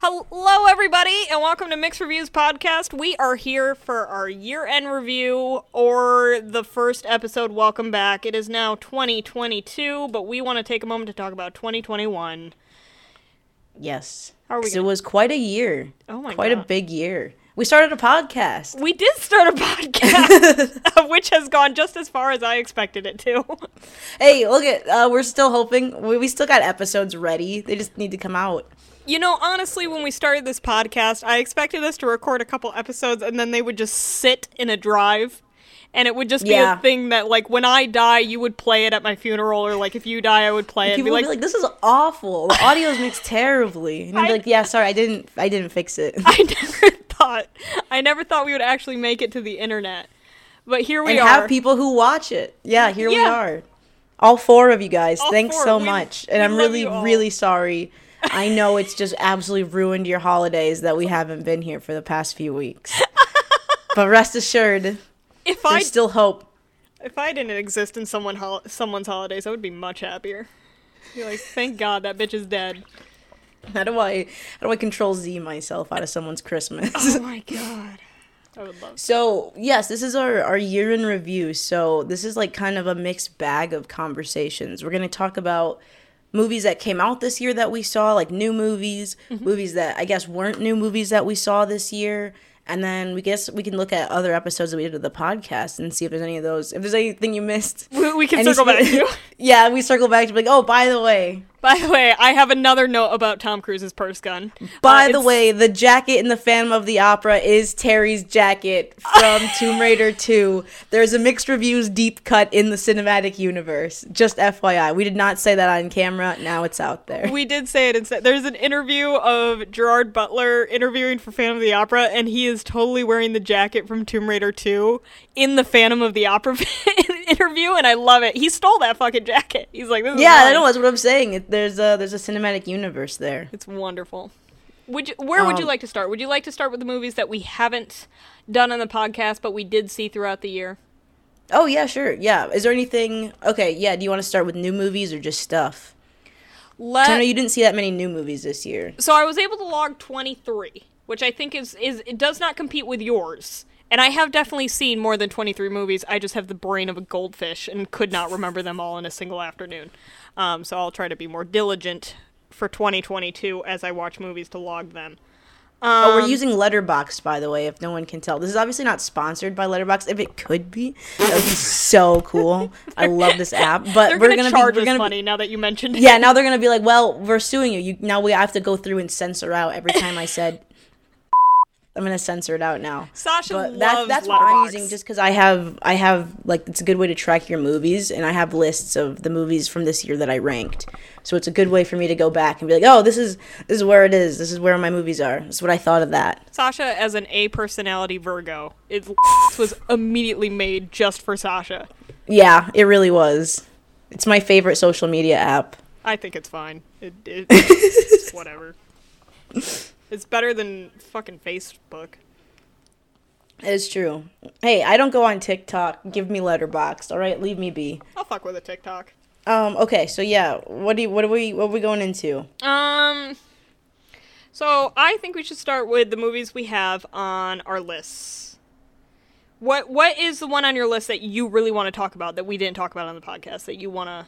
Hello, everybody, and welcome to Mixed Reviews Podcast. We are here for our year end review or the first episode. Welcome back. It is now 2022, but we want to take a moment to talk about 2021. Yes. How are we gonna- It was quite a year. Oh my God. Quite a big year. We started a podcast. We did start a podcast, which has gone just as far as I expected it to. Hey, look at uh, we're still hoping. We, we still got episodes ready. They just need to come out. You know, honestly, when we started this podcast, I expected us to record a couple episodes and then they would just sit in a drive. And it would just be Yeah. a thing that, like, when I die, you would play it at my funeral, or like if you die, I would play it. and People be would like, be like, "This is awful. The audio is mixed terribly." And I'd be like, "Yeah, sorry, I didn't. I didn't fix it." I never thought, I never thought we would actually make it to the internet. But here we are. and are. have people who watch it. Yeah, here we are. All four of you guys. All Thanks four. so We- much. And I'm really, really sorry. I know it's just absolutely ruined your holidays that we haven't been here for the past few weeks. but rest assured, if I still hope. if I didn't exist in someone hol- someone's holidays, I would be much happier. Be like, thank God that bitch is dead. How do I how do I control Z myself out of someone's Christmas? Oh my God, I would love. so yes, this is our, our year in review. So this is like kind of a mixed bag of conversations. We're gonna talk about movies that came out this year that we saw, like new movies, mm-hmm. movies that I guess weren't new movies that we saw this year. And then we guess we can look at other episodes that we did of the podcast and see if there's any of those. If there's anything you missed, We, we can circle back to. yeah, we circle back to be like, oh, by the way, By the way, I have another note about Tom Cruise's purse gun. By Uh, the way, the jacket in the Phantom of the Opera is Terry's jacket from Tomb Raider 2. There's a mixed reviews deep cut in the cinematic universe. Just FYI. We did not say that on camera. Now it's out there. we did say it instead. There's an interview of Gerard Butler interviewing for Phantom of the Opera, and he is totally wearing the jacket from Tomb Raider 2 in the Phantom of the Opera interview, and I love it. He stole that fucking jacket. He's like, this is yeah, I know. That's what I'm saying. It, there's a there's a cinematic universe there. It's wonderful. Would you, where would you Um, like to start? Would you like to start with the movies that we haven't done on the podcast, but we did see throughout the year? Oh yeah, sure. Yeah. Is there anything? Okay. Yeah. Do you want to start with new movies or just stuff? 'Cause I know you didn't see that many new movies this year. so I was able to log 23, which I think is is it does not compete with yours. And I have definitely seen more than 23 movies. I just have the brain of a goldfish and could not remember them all in a single afternoon. Um, so I'll try to be more diligent for 2022 as I watch movies to log them. Oh, we're Um, using Letterboxd, by the way, if no one can tell. This is obviously not sponsored by Letterboxd. If it could be, that would be so cool. I love this app, but we're gonna, gonna charge be, we're gonna money now that you mentioned it. yeah, now they're gonna be like, well, we're suing you. You now we have to go through and censor out every time I said. I'm gonna censor it out now. Sasha But loves that's that's what I'm using just because I have I have like it's a good way to track your movies and I have lists of the movies from this year that I ranked. So it's a good way for me to go back and be like, oh, this is this is where it is. This is where my movies are. This is what I thought of that. Sasha as an A personality Virgo. It was immediately made just for Sasha. Yeah, it really was. It's my favorite social media app. I think it's fine. It, it it's whatever. It's better than fucking Facebook. It's true. Hey, I don't go on TikTok. Give me Letterboxd. All right, leave me be. I'll fuck with a TikTok. Um. Okay. So yeah, what do you, what are we what are we going into? Um. So I think we should start with the movies we have on our lists. What What is the one on your list that you really want to talk about that we didn't talk about on the podcast that you want to?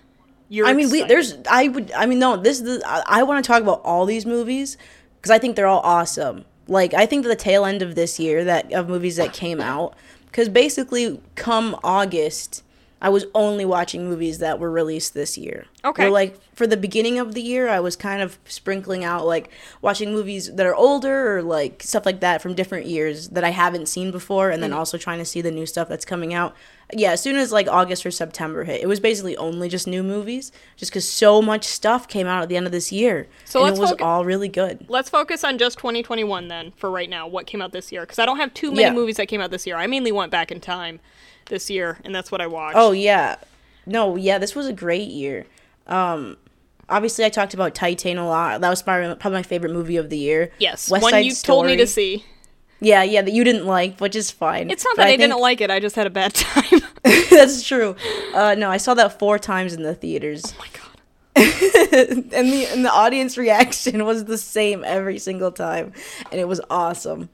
You're I mean, we there's I would I mean no this is the, I, I want to talk about all these movies because I think they're all awesome. Like I think the tail end of this year that of movies that came out because basically come August I was only watching movies that were released this year. Okay. Or like for the beginning of the year, I was kind of sprinkling out like watching movies that are older or like stuff like that from different years that I haven't seen before, and then mm-hmm. also trying to see the new stuff that's coming out. Yeah, as soon as like August or September hit, it was basically only just new movies, just because so much stuff came out at the end of this year, So and it was focus- all really good. Let's focus on just 2021 then for right now. What came out this year? Because I don't have too many Yeah. movies that came out this year. I mainly went back in time this year, and that's what I watched. Oh yeah, no, yeah, this was a great year. Um, obviously, I talked about Titane a lot. That was probably, probably my favorite movie of the year. yes, West one Side you told me to see. Yeah, yeah, that you didn't like, which is fine. It's not But that I, think- didn't like it. I just had a bad time. That's true. Uh, no, I saw that four times in the theaters. oh my god. and the and the audience reaction was the same every single time, and it was awesome.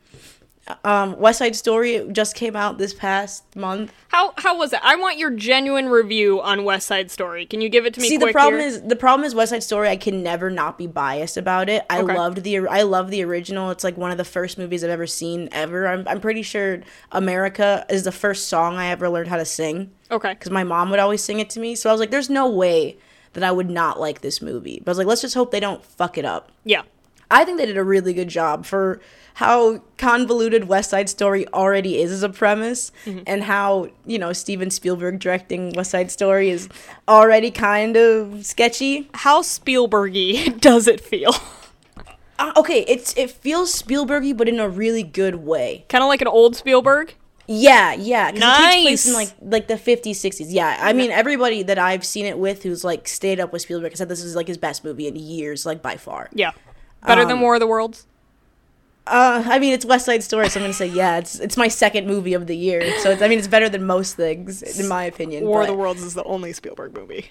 Um, West Side Story just came out this past month. How how was it? I want your genuine review on West Side Story. Can you give it to me? See, the problem here? is the problem is West Side Story. I can never not be biased about it. I Okay. loved the I love the original. It's like one of the first movies I've ever seen ever. I'm I'm pretty sure America is the first song I ever learned how to sing okay. because my mom would always sing it to me. So I was like, there's no way that I would not like this movie. But I was like, let's just hope they don't fuck it up. Yeah. I think they did a really good job for how convoluted West Side Story already is as a premise, Mm-hmm. and how you know Steven Spielberg directing West Side Story is already kind of sketchy. How Spielbergy does it feel? Uh, okay, it's it feels Spielbergy, but in a really good way. kind of like an old Spielberg. Yeah, yeah. 'cause It takes place in like like the 50s, 60s. Yeah, I mean everybody that I've seen it with who's like stayed up with Spielberg said this is like his best movie in years, like by far. Yeah. Better Um, than War of the Worlds. Uh, I mean, it's West Side Story, so I'm gonna say yeah. It's it's my second movie of the year, so it's, I mean, it's better than most things in my opinion. War of the Worlds is the only Spielberg movie.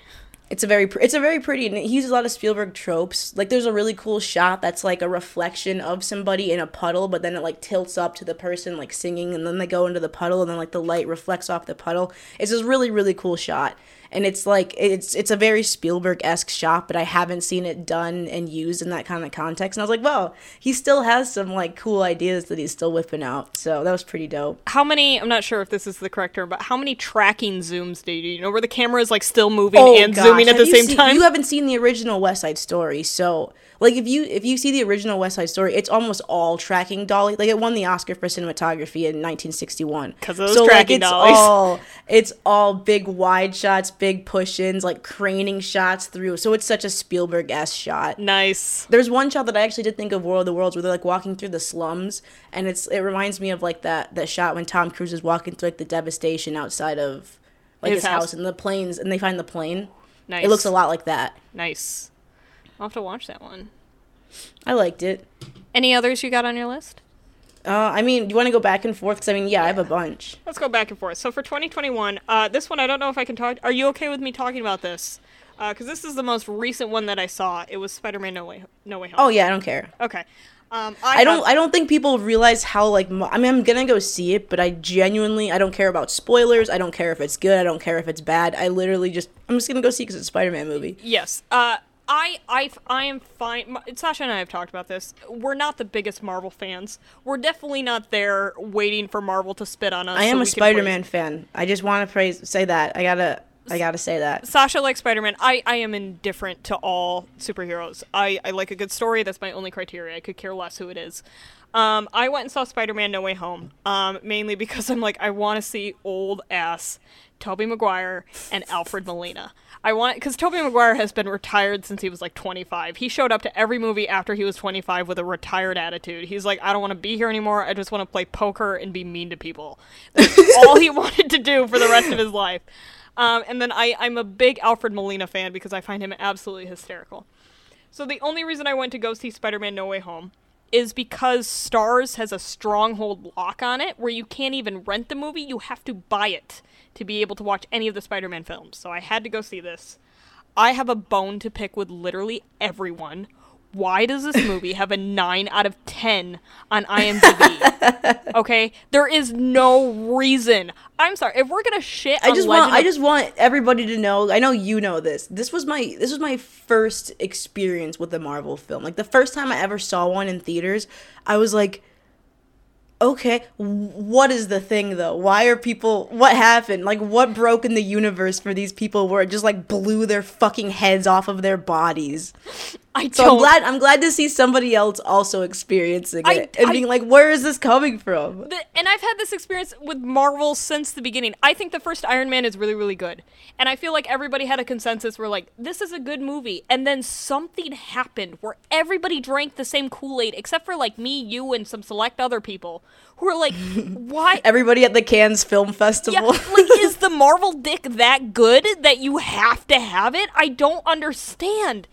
It's a very pr- it's a very pretty. And he uses a lot of Spielberg tropes. Like there's a really cool shot that's like a reflection of somebody in a puddle, but then it like tilts up to the person like singing, and then they go into the puddle, and then like the light reflects off the puddle. It's this really really cool shot. And it's like it's it's a very Spielberg esque shot, but I haven't seen it done and used in that kind of context. And I was like, well, he still has some like cool ideas that he's still whipping out. So that was pretty dope. How many? I'm not sure if this is the correct term, but how many tracking zooms do you? You know, where the camera is like still moving oh, and gosh, zooming at have the same seen- time? You haven't seen the original West Side Story, so like if you if you see the original West Side Story, it's almost all tracking dolly. Like it won the Oscar for cinematography in 1961. 'Cause of those so like tracking it's dollies. all it's all big wide shots, big push-ins, like craning shots through. So it's such a Spielberg s shot. nice. There's one shot that I actually did think of War of the Worlds where they're like walking through the slums and it's it reminds me of like that that shot when Tom Cruise is walking through like the devastation outside of like His his, house. house. and the planes and they find the plane. Nice. It looks a lot like that. nice. I'll have to watch that one. I liked it. Any others you got on your list? Uh, I mean, do you want to go back and forth? Because I mean, yeah, I have a bunch. Let's go back and forth. So for 2021, uh, this one I don't know if I can talk. Are you okay with me talking about this? Because this is the most recent one that I saw. It was Spider-Man: No Way No Way Home. Oh yeah, I don't care. okay. Um, I, I don't. I don't think people realize how like. I mean, I'm gonna go see it, but I genuinely, I don't care about spoilers. I don't care if it's good. I don't care if it's bad. I literally just, I'm just gonna go see because it's a Spider-Man movie. Yes. Uh, I, I, I am fine. Sasha and I have talked about this. We're not the biggest Marvel fans. We're definitely not there waiting for Marvel to spit on us. I am so a Spider-Man fan. I just want to praise, say that. I gotta, I gotta say that. Sasha likes Spider Man. I, I am indifferent to all superheroes. I, I like a good story. That's my only criteria. I could care less who it is. Um, I went and saw Spider Man No Way Home, um, mainly because I'm like, I want to see old ass Tobey Maguire and Alfred Molina. I want because Tobey Maguire has been retired since he was like 25. He showed up to every movie after he was 25 with a retired attitude. He's like, I don't want to be here anymore. I just want to play poker and be mean to people. That's all he wanted to do for the rest of his life. Um, and then I, I'm a big Alfred Molina fan because I find him absolutely hysterical. So the only reason I went to go see Spider-Man No Way Home is because Starz has a stronghold lock on it where you can't even rent the movie, you have to buy it to be able to watch any of the Spider-Man films. So I had to go see this. I have a bone to pick with literally everyone. Why does this movie have a 9 out of 10 on IMDb? okay? There is no reason. I'm sorry. If we're going to shit I on just Legend want I just want everybody to know. I know you know this. This was my this was my first experience with a Marvel film. Like the first time I ever saw one in theaters, I was like okay, what is the thing though? Why are people what happened? Like what broke in the universe for these people where it just like blew their fucking heads off of their bodies? I So don't I'm glad I'm glad to see somebody else also experiencing I- it and I- being like, where is this coming from? The, and I've had this experience with Marvel since the beginning. I think the first Iron Man is really, really good. And I feel like everybody had a consensus where, like, this is a good movie. And then something happened where everybody drank the same Kool Aid, except for, like, me, you, and some select other people who are like, why? Everybody at the Cannes Film Festival. Yeah, like, is the Marvel dick that good that you have to have it? I don't understand.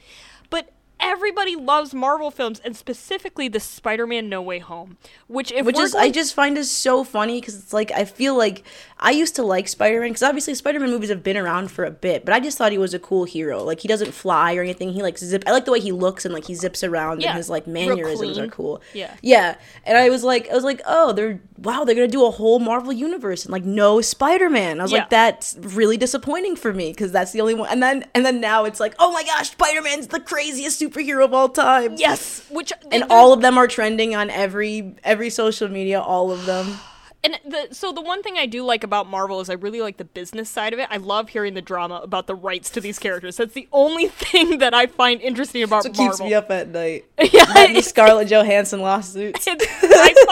Everybody loves Marvel films and specifically the Spider-Man No Way Home, which if which is going- I just find is so funny because it's like I feel like I used to like Spider Man because obviously Spider Man movies have been around for a bit, but I just thought he was a cool hero. Like he doesn't fly or anything. He like zip. I like the way he looks and like he zips around Yeah, and his like mannerisms are cool. Yeah. yeah. And I was like, I was like, oh, they're wow, they're gonna do a whole Marvel universe and like no Spider Man. I was Yeah. like, that's really disappointing for me because that's the only one. And then and then now it's like, oh my gosh, Spider Man's the craziest superhero of all time. yes, which And all of them are trending on every every social media. All of them. And the so the one thing I do like about Marvel is I really like the business side of it. I love hearing the drama about the rights to these characters. That's the only thing that I find interesting about It Marvel. keeps me up at night. Yeah, the Scarlett Johansson lawsuits. I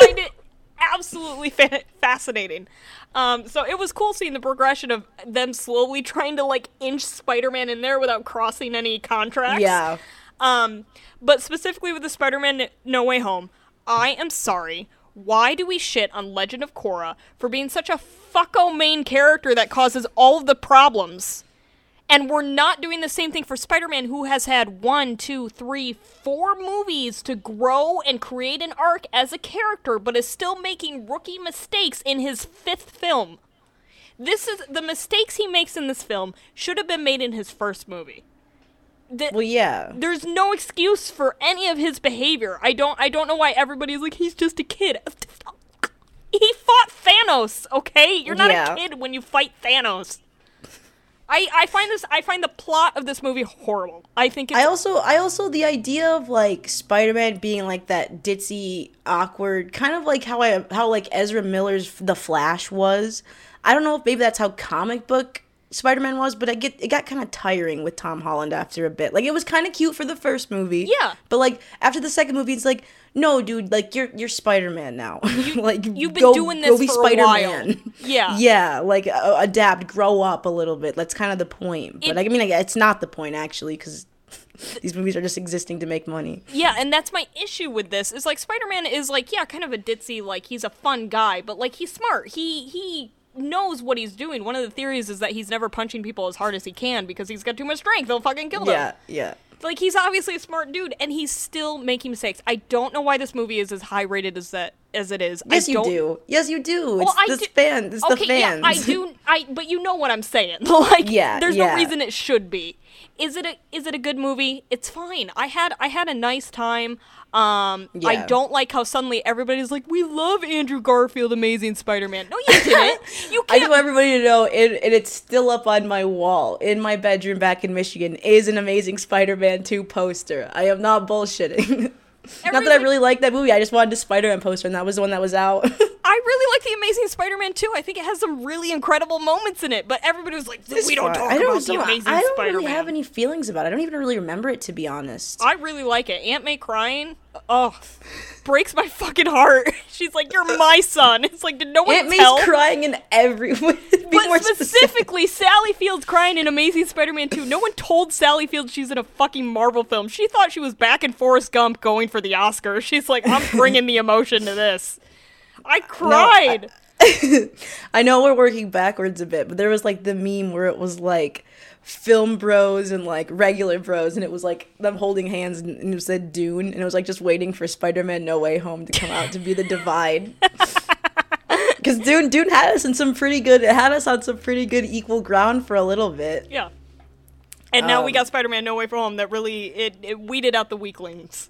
find it absolutely fa- fascinating. Um, so it was cool seeing the progression of them slowly trying to like inch Spider-Man in there without crossing any contracts. Yeah. Um, but specifically with the Spider-Man No Way Home, I am sorry. Why do we shit on Legend of Korra for being such a fucko main character that causes all of the problems? And we're not doing the same thing for Spider Man, who has had one, two, three, four movies to grow and create an arc as a character, but is still making rookie mistakes in his fifth film. This is the mistakes he makes in this film should have been made in his first movie. Well, yeah. there's no excuse for any of his behavior. I don't I don't know why everybody's like he's just a kid. He fought Thanos, okay? You're not Yeah. a kid when you fight Thanos. I I find this I find the plot of this movie horrible. I think it's I also, I also, the idea of like Spider-Man being like that ditzy, awkward, kind of like how I, how like Ezra Miller's The Flash was. I don't know if maybe that's how comic book Spider-Man was, but I get it got kind of tiring with Tom Holland after a bit. Like it was kind of cute for the first movie, Yeah. but like after the second movie, it's like, no, dude, like you're you're Spider-Man now. like you've been go- doing go this be for a while. Spider-Man. Yeah. yeah, like uh, adapt, grow up a little bit. That's kind of the point. But It- I mean, like, it's not the point actually because these movies are just existing to make money. Yeah, and that's my issue with this. Is like Spider-Man is like yeah, kind of a ditzy like he's a fun guy, but like he's smart. He he knows what he's doing. One of the theories is that he's never punching people as hard as he can because he's got too much strength. They'll fucking kill him. Yeah, yeah. Like he's obviously a smart dude, and he's still making mistakes. I don't know why this movie is as high rated as that as it is. Yes, I you do. Yes, you do. Well, It's I the do- fans. It's okay, the fans. yeah, I do. I but you know what I'm saying. like, Yeah, there's yeah. no reason it should be. Is it a is it a good movie? It's fine. I had I had a nice time. Um, I don't like how suddenly everybody's like, "We love Andrew Garfield, Amazing Spider-Man." No, you didn't. You I can't. just want everybody to know, and, and it's still up on my wall in my bedroom back in Michigan, is an Amazing Spider-Man 2 poster. I am not bullshitting. not that I really like that movie. I just wanted a Spider-Man poster, and that was the one that was out. I really like the Amazing Spider-Man too. I think it has some really incredible moments in it. But everybody was like, "We don't talk I don't, about the know, Amazing I don't Spider-Man." really have any feelings about it. I don't even really remember it, to be honest. I really like it. Aunt May crying, oh, breaks my fucking heart. She's like, "You're my son." It's like, did no one Aunt May's tell? crying in every. Be but more specific. specifically, Sally Fields crying in Amazing Spider-Man 2. No one told Sally Fields she's in a fucking Marvel film. She thought she was back in Forrest Gump going for the Oscar. She's like, I'm bringing the emotion to this. I cried. I know we're working backwards a bit, but there was like the meme where it was like film bros and like regular bros, and it was like them holding hands, and it said Dune, and it was like just waiting for Spider Man No Way Home to come out to be the divide. Because Dune, Dune had us in some pretty good, it had us on some pretty good equal ground for a little bit. yeah. And now we Um, got Spider-Man No Way From Home that really it, it weeded out the weaklings.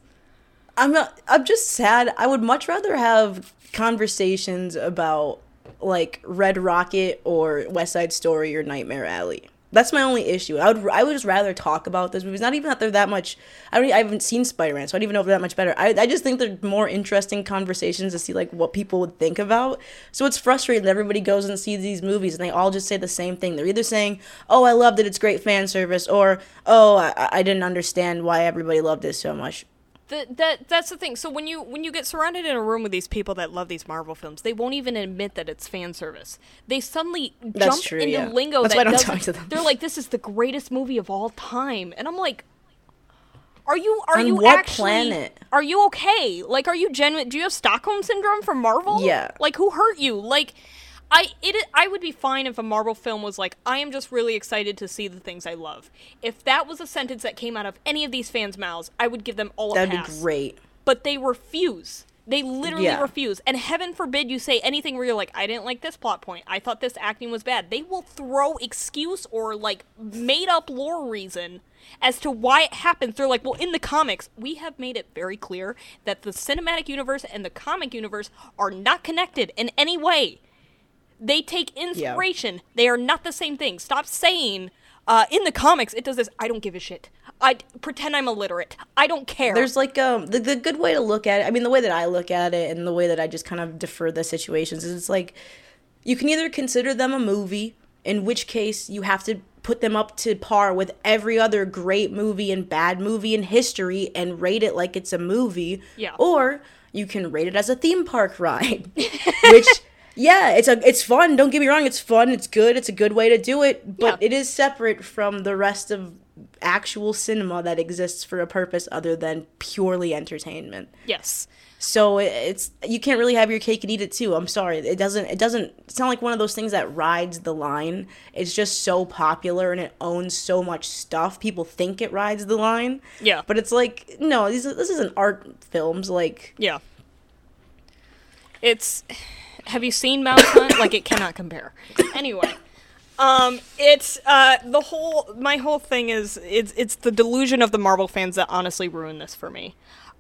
I'm. I'm just sad. I would much rather have conversations about like Red Rocket or West Side Story or Nightmare Alley. That's my only issue. I would. I would just rather talk about those movies. Not even that they're that much. I don't. I haven't seen Spider Man, so I don't even know if they're that much better. I. I just think they're more interesting conversations to see like what people would think about. So it's frustrating that everybody goes and sees these movies and they all just say the same thing. They're either saying, "Oh, I loved it. It's great fan service," or "Oh, I, I didn't understand why everybody loved it so much." That, that that's the thing. So when you when you get surrounded in a room with these people that love these Marvel films, they won't even admit that it's fan service. They suddenly That's jump true, into yeah. lingo That's that why I don't talk to them. They're like, "This is the greatest movie of all time," and I'm like, "Are you are On you what actually planet? are you okay? Like, are you genuine? Do you have Stockholm syndrome from Marvel? Yeah. Like, who hurt you? Like." I it I would be fine if a Marvel film was like, I am just really excited to see the things I love. If that was a sentence that came out of any of these fans' mouths, I would give them all a That'd pass. be great. But they refuse. They literally Yeah. refuse. And heaven forbid you say anything where you're like, I didn't like this plot point. I thought this acting was bad. They will throw excuse or like made up lore reason as to why it happens. They're like, well, in the comics, we have made it very clear that the cinematic universe and the comic universe are not connected in any way. They take inspiration. They are not the same thing. Stop saying uh, in the comics it does this. I don't give a shit. I pretend I'm illiterate. I don't care. There's like um the, the good way to look at it. I mean, the way that I look at it and the way that I just kind of defer the situations is it's like you can either consider them a movie, in which case you have to put them up to par with every other great movie and bad movie in history and rate it like it's a movie. Yeah. Or you can rate it as a theme park ride, which. Yeah, it's a it's fun. Don't get me wrong, it's fun. It's good. It's a good way to do it, but Yeah. it is separate from the rest of actual cinema that exists for a purpose other than purely entertainment. yes. So it's you can't really have your cake and eat it too. I'm sorry. It doesn't it doesn't it's not like one of those things that rides the line. It's just so popular and it owns so much stuff. People think it rides the line. Yeah. But it's like no, these this isn't art films like Yeah. It's. Have you seen Mouse Hunt? like it cannot compare. Anyway, um, it's uh the whole my whole thing is it's it's the delusion of the Marvel fans that honestly ruined this for me.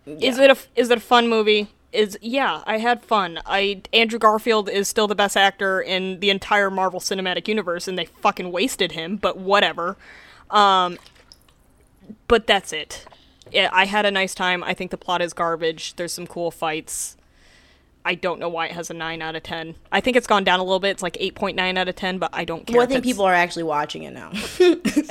Is it a is it a fun movie? Is yeah, I had fun. I Andrew Garfield is still the best actor in the entire Marvel Cinematic Universe, and they fucking wasted him. But whatever. Um, but that's it. Yeah, I had a nice time. I think the plot is garbage. There's some cool fights. I don't know why it has a 9 out of 10. I think it's gone down a little bit. It's like 8.9 out of 10, but I don't care. well, I think people are actually watching it now.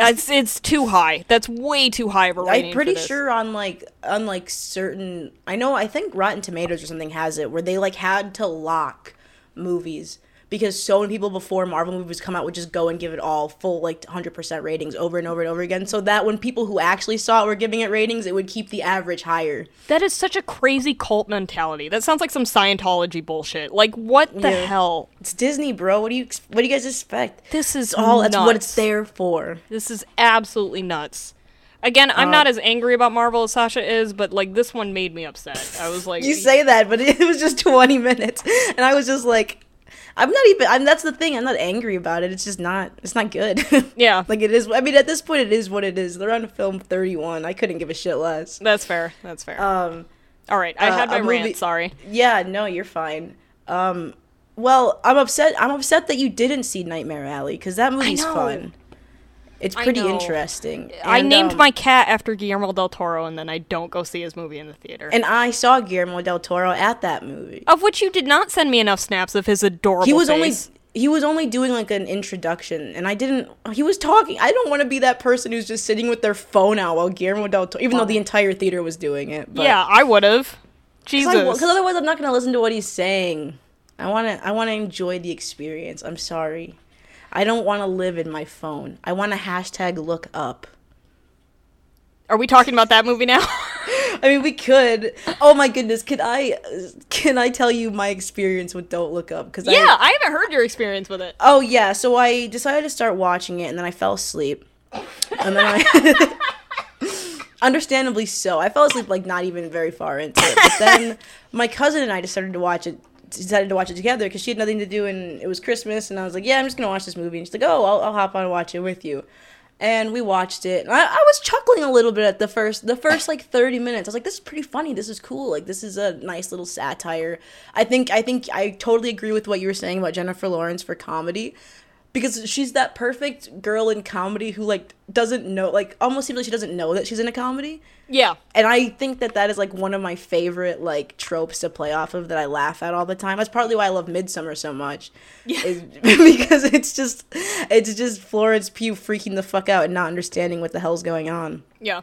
It's, it's too high. That's way too high of a rating. I'm pretty sure on like on like certain I know I think Rotten Tomatoes or something has it where they like had to lock movies because so many people before Marvel movies come out would just go and give it all full like 100% ratings over and over and over again so that when people who actually saw it were giving it ratings it would keep the average higher. That is such a crazy cult mentality. That sounds like some Scientology bullshit. Like, what the Yeah. hell? It's Disney, bro. What do you what do you guys expect? This is It's all that's what it's there for. This is absolutely nuts. Again, I'm Uh, not as angry about Marvel as Sasha is, but like this one made me upset. I was like, You say that, but it was just 20 minutes and I was just like I'm not even I'm that's the thing. I'm not angry about it. It's just not it's not good. yeah, Like it is. I mean, at this point, it is what it is. They're on film thirty one. I couldn't give a shit less. that's fair. That's fair. Um. All right, I uh, had my movie- rant. Sorry. Yeah. No, you're fine. Um. Well, I'm upset. I'm upset that you didn't see Nightmare Alley because that movie's fun. It's pretty interesting. I named um, my cat after Guillermo del Toro, and then I don't go see his movie in the theater. And I saw Guillermo del Toro at that movie. of which you did not send me enough snaps of his adorable. he was face. only he was only doing like an introduction, and I didn't. He was talking. I don't want to be that person who's just sitting with their phone out while Guillermo del Toro, even though the entire theater was doing it. But, Yeah, I would have. Jesus. Because otherwise, I'm not gonna listen to what he's saying. I wanna, I wanna enjoy the experience. I'm sorry. I don't want to live in my phone. I want to hashtag look up. Are we talking about that movie now? I mean, we could. Oh my goodness, can I, can I tell you my experience with Don't Look Up? Because yeah, I haven't heard your experience with it. Oh yeah, so I decided to start watching it, and then I fell asleep, and then I. Understandably so. I fell asleep like not even very far into it. But then my cousin and I decided to watch it. Decided to watch it together because she had nothing to do and it was Christmas, and I was like, "Yeah, I'm just gonna watch this movie." And she's like, "Oh, I'll, I'll hop on and watch it with you." And we watched it. I, I was chuckling a little bit at the first, the first like 30 minutes. I was like, "This is pretty funny. This is cool. Like, this is a nice little satire." I think, I think, I totally agree with what you were saying about Jennifer Lawrence for comedy because she's that perfect girl in comedy who like doesn't know like almost seems like she doesn't know that she's in a comedy Yeah. and i think that that is like one of my favorite like tropes to play off of that i laugh at all the time that's partly why i love Midsommar so much Yeah. is because it's just it's just florence pugh freaking the fuck out and not understanding what the hell's going on Yeah.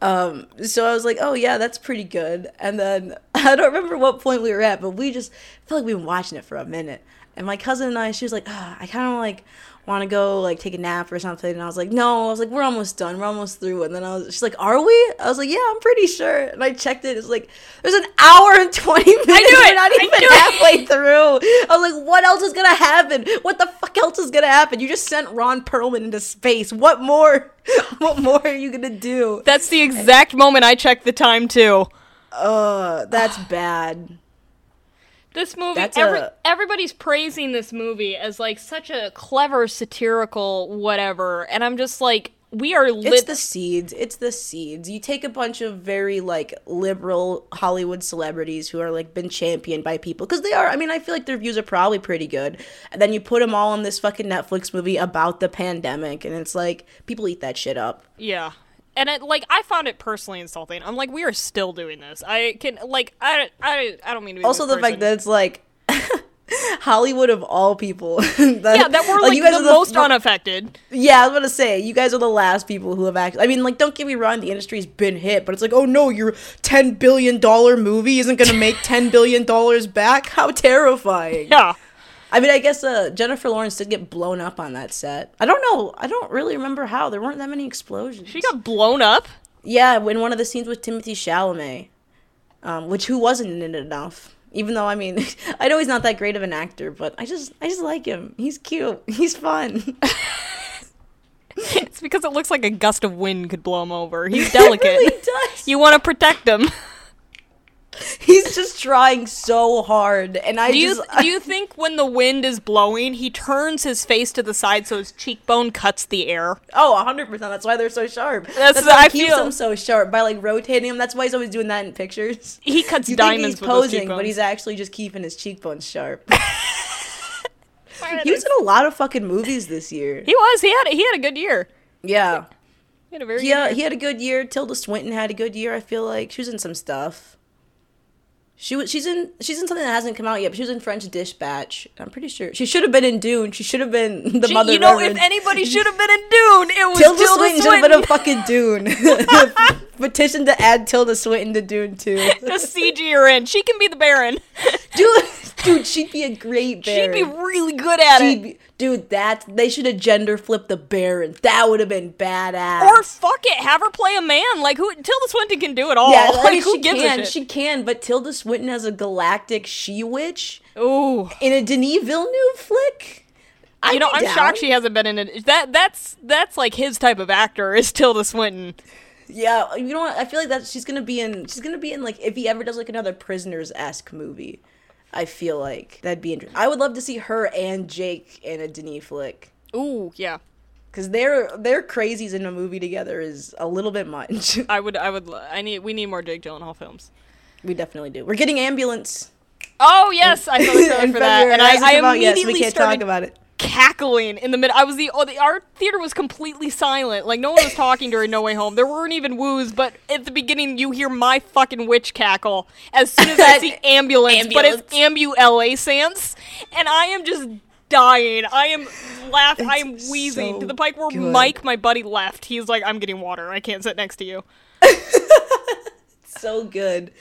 um, so I was like, oh yeah, that's pretty good. And then I don't remember what point we were at, but we just felt like we've been watching it for a minute. And my cousin and I, she was like, "Ah, I kind of like want to go like take a nap or something. And I was like, no, I was like, we're almost done. We're almost through. And then I was, she's like, are we? I was like, yeah, I'm pretty sure. And I checked it. It's like, there's an hour and 20 minutes. I knew it. We're not I even knew it. halfway through. I was like, what else is going to happen? What the fuck else is going to happen? You just sent Ron Perlman into space. What more? What more are you going to do? That's the exact moment I checked the time too. Uh, that's bad. This movie, That's every, a- everybody's praising this movie as like such a clever satirical whatever, and I'm just like, we are It's lit. the seeds. It's the seeds. You take a bunch of very like liberal Hollywood celebrities who are like been championed by people because they are. I mean, I feel like their views are probably pretty good, and then you put them all in this fucking Netflix movie about the pandemic, and it's like people eat that shit up. yeah, and it like I found it personally insulting. I'm like, we are still doing this. I can like I I I don't mean to be Also, the fact that it's like Hollywood of all people. that, yeah, that we're like, you guys the are most fir- unaffected. Yeah, I was gonna say you guys are the last people who have actually. I mean, like, don't get me wrong, the industry's been hit, but it's like, oh no, your ten billion dollar movie isn't gonna make ten billion dollars back. How terrifying! Yeah. I mean, I guess uh, Jennifer Lawrence did get blown up on that set. I don't know. I don't really remember how. There weren't that many explosions. She got blown up. yeah, in one of the scenes with Timothée Chalamet, um, which who wasn't in it enough. Even though I mean, I know he's not that great of an actor, but I just I just like him. He's cute. He's fun. It's because it looks like a gust of wind could blow him over. He's delicate. it really does. You want to protect him. He's just trying so hard, and I Do you just do you think when the wind is blowing, he turns his face to the side so his cheekbone cuts the air? oh, hundred percent. That's why they're so sharp. That's- why I he keeps feel- them so sharp by like rotating them. That's why he's always doing that in pictures. He cuts You think diamonds he's with those posing, but he's actually just keeping his cheekbones sharp. He he was in a lot of fucking movies this year. He was. He had. He had a good year. Yeah, He had a very. yeah. good He had a good year. Tilda Swinton had a good year. I feel like she was in some stuff. She was. She's in. She's in something that hasn't come out yet. But she was in French Dispatch. I'm pretty sure she should have been in Dune. She should have been the She- mother. you know, Reverend. if anybody should have been in Dune, it was Tilda, Tilda, Swinton should have been a fucking Dune. Petition to add Tilda Swinton to Dune too. Just CG her in. She can be the Baron. dude, dude, she'd be a great Baron. She'd be really good at She'd it. be- dude, that they should have gender flipped the Baron. That would have been badass. Or fuck it, have her play a man. Like who? Tilda Swinton can do it all. yeah, I like mean, she gives can, she can, but Tilda Swinton as a galactic she witch Ooh. in a Denis Villeneuve flick. I'd you know, I'm down. shocked she hasn't been in it. That that's that's like his type of actor is Tilda Swinton. Yeah, you know what? I feel like that she's gonna be in. She's gonna be in like if he ever does like another prisoners esque movie. I feel like that'd be interesting. I would love to see her and Jake in a Denis flick Ooh, yeah. because their their crazies in a movie together is a little bit much. I would I would I need we need more Jake Gyllenhaal films. we definitely do. We're getting ambulance Oh yes, I saw the trailer for that, February. and I, I come out yet, so we can't started talk about it. Cackling in the mid. I was the oh the our theater was completely silent. Like no one was talking during No Way Home. There weren't even woos, but at the beginning you hear my fucking witch cackle as soon as I see ambulance, but it's ambulance, and I am just dying. I am laughing. I am wheezing so to the point where good. Mike, my buddy, left. He's like, "I'm getting water. I can't sit next to you." so good.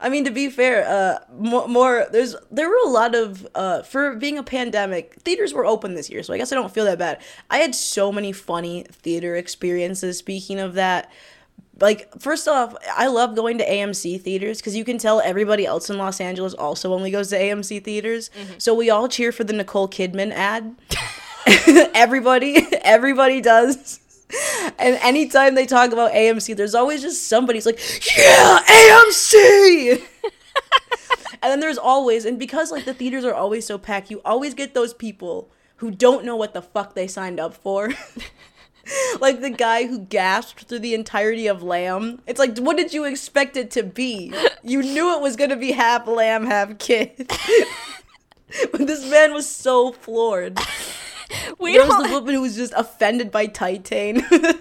I mean, to be fair, uh, more, more there's there were a lot of uh, for being a pandemic, theaters were open this year, so I guess I don't feel that bad. I had so many funny theater experiences. Speaking of that, like first off, I love going to AMC theaters because you can tell everybody else in Los Angeles also only goes to AMC theaters, so we all cheer for the Nicole Kidman ad. everybody, everybody does. And anytime they talk about AMC, there's always just somebody's like, yeah, AMC. and then there's always, and because like the theaters are always so packed, you always get those people who don't know what the fuck they signed up for. like the guy who gasped through the entirety of Lamb. It's like, what did you expect it to be? You knew it was gonna be half lamb, half kid. but this man was so floored. We There was the woman who was just offended by Titane.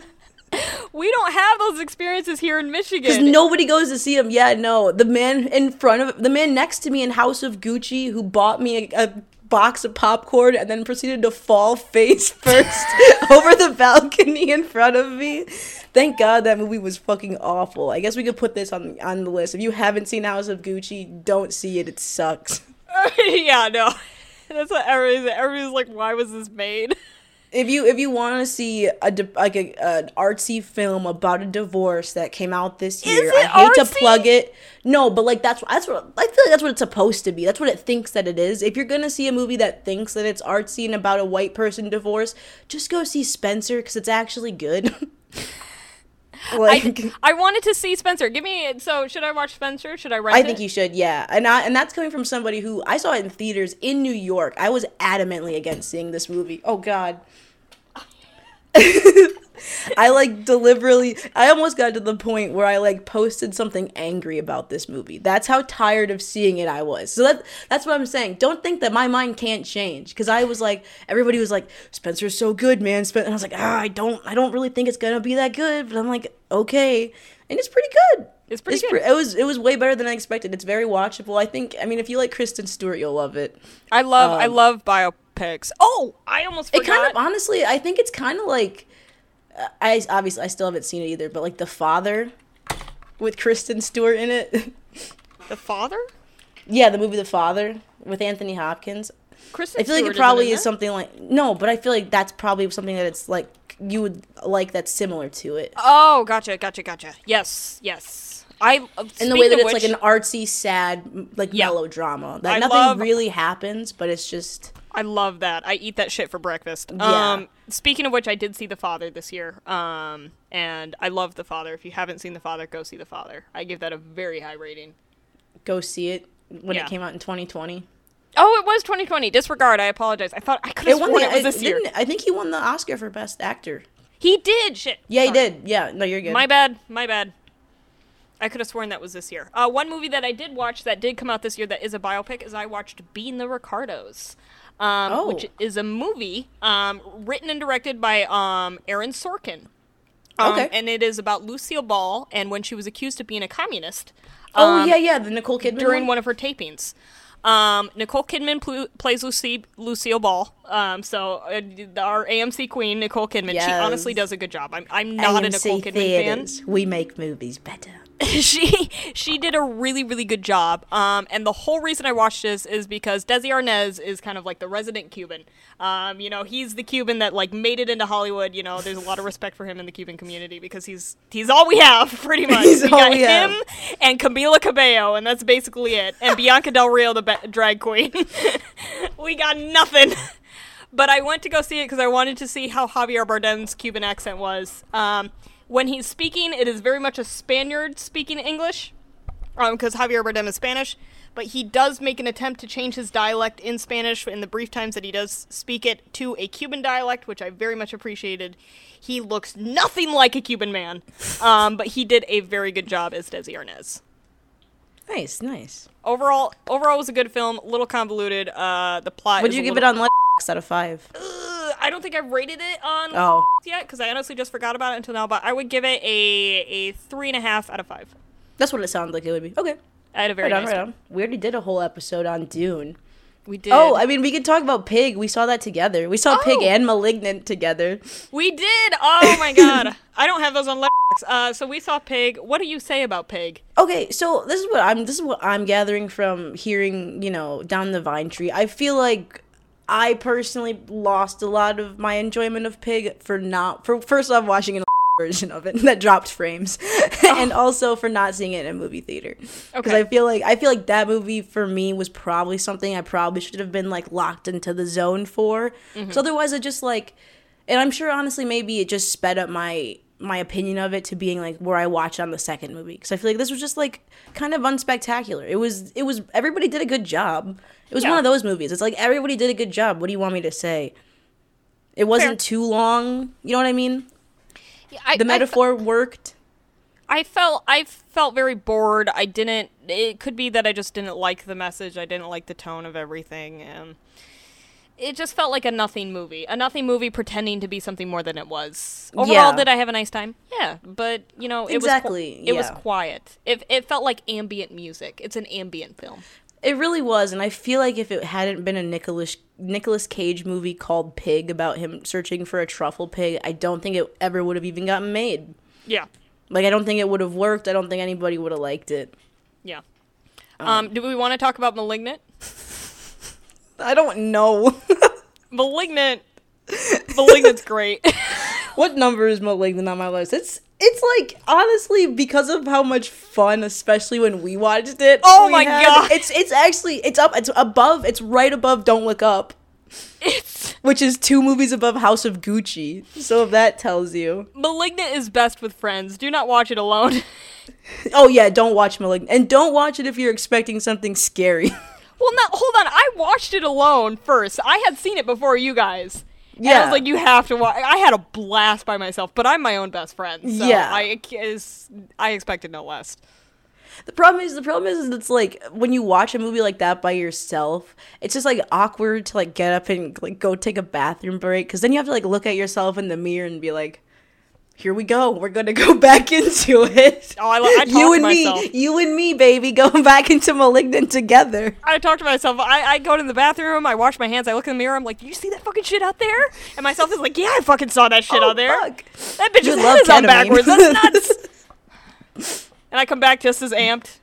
we don't have those experiences here in Michigan. Because nobody goes to see him. Yeah, no. The man in front of the man next to me in House of Gucci who bought me a, a box of popcorn and then proceeded to fall face first over the balcony in front of me. Thank God that movie was fucking awful. I guess we could put this on on the list. If you haven't seen House of Gucci, don't see it. It sucks. yeah, no. That's what everybody's, everybody's like, why was this made? If you if you want to see a like a, an artsy film about a divorce that came out this year, I hate to plug it. No, but like that's that's what I feel like that's what it's supposed to be. That's what it thinks that it is. If you're gonna see a movie that thinks that it's artsy and about a white person divorce, just go see Spencer because it's actually good. like. I wanted to see Spencer. Give me, so should I watch Spencer? Should I rent I it? think you should, yeah, and I, and that's coming from somebody who I saw it in theaters in New York. I was adamantly against seeing this movie. Oh God, I like deliberately. I almost got to the point where I like posted something angry about this movie. That's how tired of seeing it I was. So that that's what I'm saying. Don't think that my mind can't change because I was like, everybody was like, Spencer's so good, man. Spen-. And I was like, ah, I don't, I don't really think it's gonna be that good. But I'm like, okay, and it's pretty good. It's pretty good. pre- it was it was way better than I expected. It's very watchable. I think. I mean, if you like Kristen Stewart, you'll love it. I love, I Um, love biopics. Oh, I almost It kind of honestly, I think it's kind of like I obviously I still haven't seen it either, but like The Father with Kristen Stewart in it. the father? yeah, the movie The Father with Anthony Hopkins. Kristen I feel like Stewart it probably is something like no, but I feel like that's probably something that it's like you would like that's similar to it. Oh, gotcha, gotcha, gotcha. Yes, yes. I uh, In the way that it's of like an artsy, sad, like Yeah. melodrama. That I nothing love- really happens, but it's just I love that. I eat that shit for breakfast. Yeah. Um, speaking of which, I did see The Father this year. Um, and I love The Father. If you haven't seen The Father, go see The Father. I give that a very high rating. go see it when Yeah. it came out in 2020. Oh, it was 2020. Disregard. I apologize. I thought I could have sworn the, it was I, this year. I think he won the Oscar for best actor. He did. Shit. Yeah, he did. Yeah, no, you're good. My bad. My bad. I could have sworn that was this year. Uh, one movie that I did watch that did come out this year that is a biopic is I watched Being the Ricardos, um, Oh. which is a movie um, written and directed by um, Aaron Sorkin. Um, Okay. And it is about Lucille Ball and when she was accused of being a communist. oh um, yeah, yeah, the Nicole Kidman during one. one of her tapings. Um, Nicole Kidman pl- plays Lucy, Lucille Ball. Um, so uh, our AMC queen, Nicole Kidman, she honestly does a good job. I'm, I'm not a Nicole AMC Kidman fan. We make movies better. she she did a really really good job. Um, and the whole reason I watched this is because Desi Arnaz is kind of like the resident Cuban. Um, you know, he's the Cuban that like made it into Hollywood. You know, there's a lot of respect for him in the Cuban community because he's he's all we have pretty much. He's we got we him have. and Camila Cabello, and that's basically it. And Bianca Del Rio, the ba- drag queen. we got nothing. But I went to go see it because I wanted to see how Javier Bardem's Cuban accent was. Um, when he's speaking, it is very much a Spaniard speaking English, because Javier Bardem is Spanish. But he does make an attempt to change his dialect in Spanish in the brief times that he does speak it to a Cuban dialect, which I very much appreciated. He looks nothing like a Cuban man, um, but he did a very good job as Desi Arnaz Nice, nice. overall overall was a good film a little convoluted uh the plot Would you give little- it on out of five? I don't think i've rated it on Oh, yet because i honestly just forgot about it until now but i would give it a a three and a half out of five that's what it sounds like it would be. Okay, i had a very right on, nice right on. We already did a whole episode on Dune. we did Oh, I mean, we could talk about Pig. We saw that together. We saw Pig Oh. and Malignant together. we did oh my god i don't have those on Letterboxd. uh so we saw pig what do you say about pig Okay, so this is what I'm this is what I'm gathering from hearing, you know, down the vine tree. I feel like I personally lost a lot of my enjoyment of Pig for not for first off watching an version of it that dropped frames and oh. also for not seeing it in a movie theater. Cuz Okay. I feel like I feel like that movie for me was probably something I probably should have been like locked into the zone for. Mm-hmm. So otherwise it just like and I'm sure honestly maybe it just sped up my my opinion of it to being like where I watched on the second movie because I feel like this was just like kind of unspectacular. It was it was everybody did a good job. It was Yeah. one of those movies. It's like everybody did a good job. What do you want me to say? It wasn't Fair. too long. You know what I mean? yeah, I, The I- metaphor worked. I felt I felt very bored. I didn't. It could be that I just didn't like the message. I didn't like the tone of everything, and it just felt like a nothing movie. A nothing movie pretending to be something more than it was. Overall, Yeah. did I have a nice time? Yeah, but you know, it Exactly, was qu- it was quiet. It it felt like ambient music. It's an ambient film. It really was, and I feel like if it hadn't been a Nicolas Nicolas Cage movie called Pig about him searching for a truffle pig, I don't think it ever would have even gotten made. Yeah. Like I don't think it would have worked. I don't think anybody would have liked it. Yeah. Um, do we want to talk about Malignant? I don't know. Malignant. Malignant's great. what number is Malignant on my list? It's it's like honestly because of how much fun, especially when we watched it. Oh my had- God. It's it's actually it's up. It's above. It's right above. Don't look up. it's Which is two movies above House of Gucci. So if that tells you. Malignant is best with friends. Do not watch it alone. Oh yeah, don't watch Malignant, and don't watch it if you're expecting something scary. Well, no, hold on. I watched it alone first. I had seen it before you guys. And I was like, you have to watch. I had a blast by myself, but I'm my own best friend. So Yeah. I is I expected no less. The problem is the problem is, is it's like when you watch a movie like that by yourself, it's just like awkward to like get up and like go take a bathroom break because then you have to like look at yourself in the mirror and be like, "Here we go, we're gonna go back into it." Oh, I, I you and me, you and me, baby, going back into Malignant together. I talk to myself. I, I go to the bathroom. I wash my hands. I look in the mirror. I'm like, "Did you see that fucking shit out there?" And myself is like, "Yeah, I fucking saw that shit Oh, out there. fuck. That bitch's You head is on backwards. That's nuts." and I come back just as amped.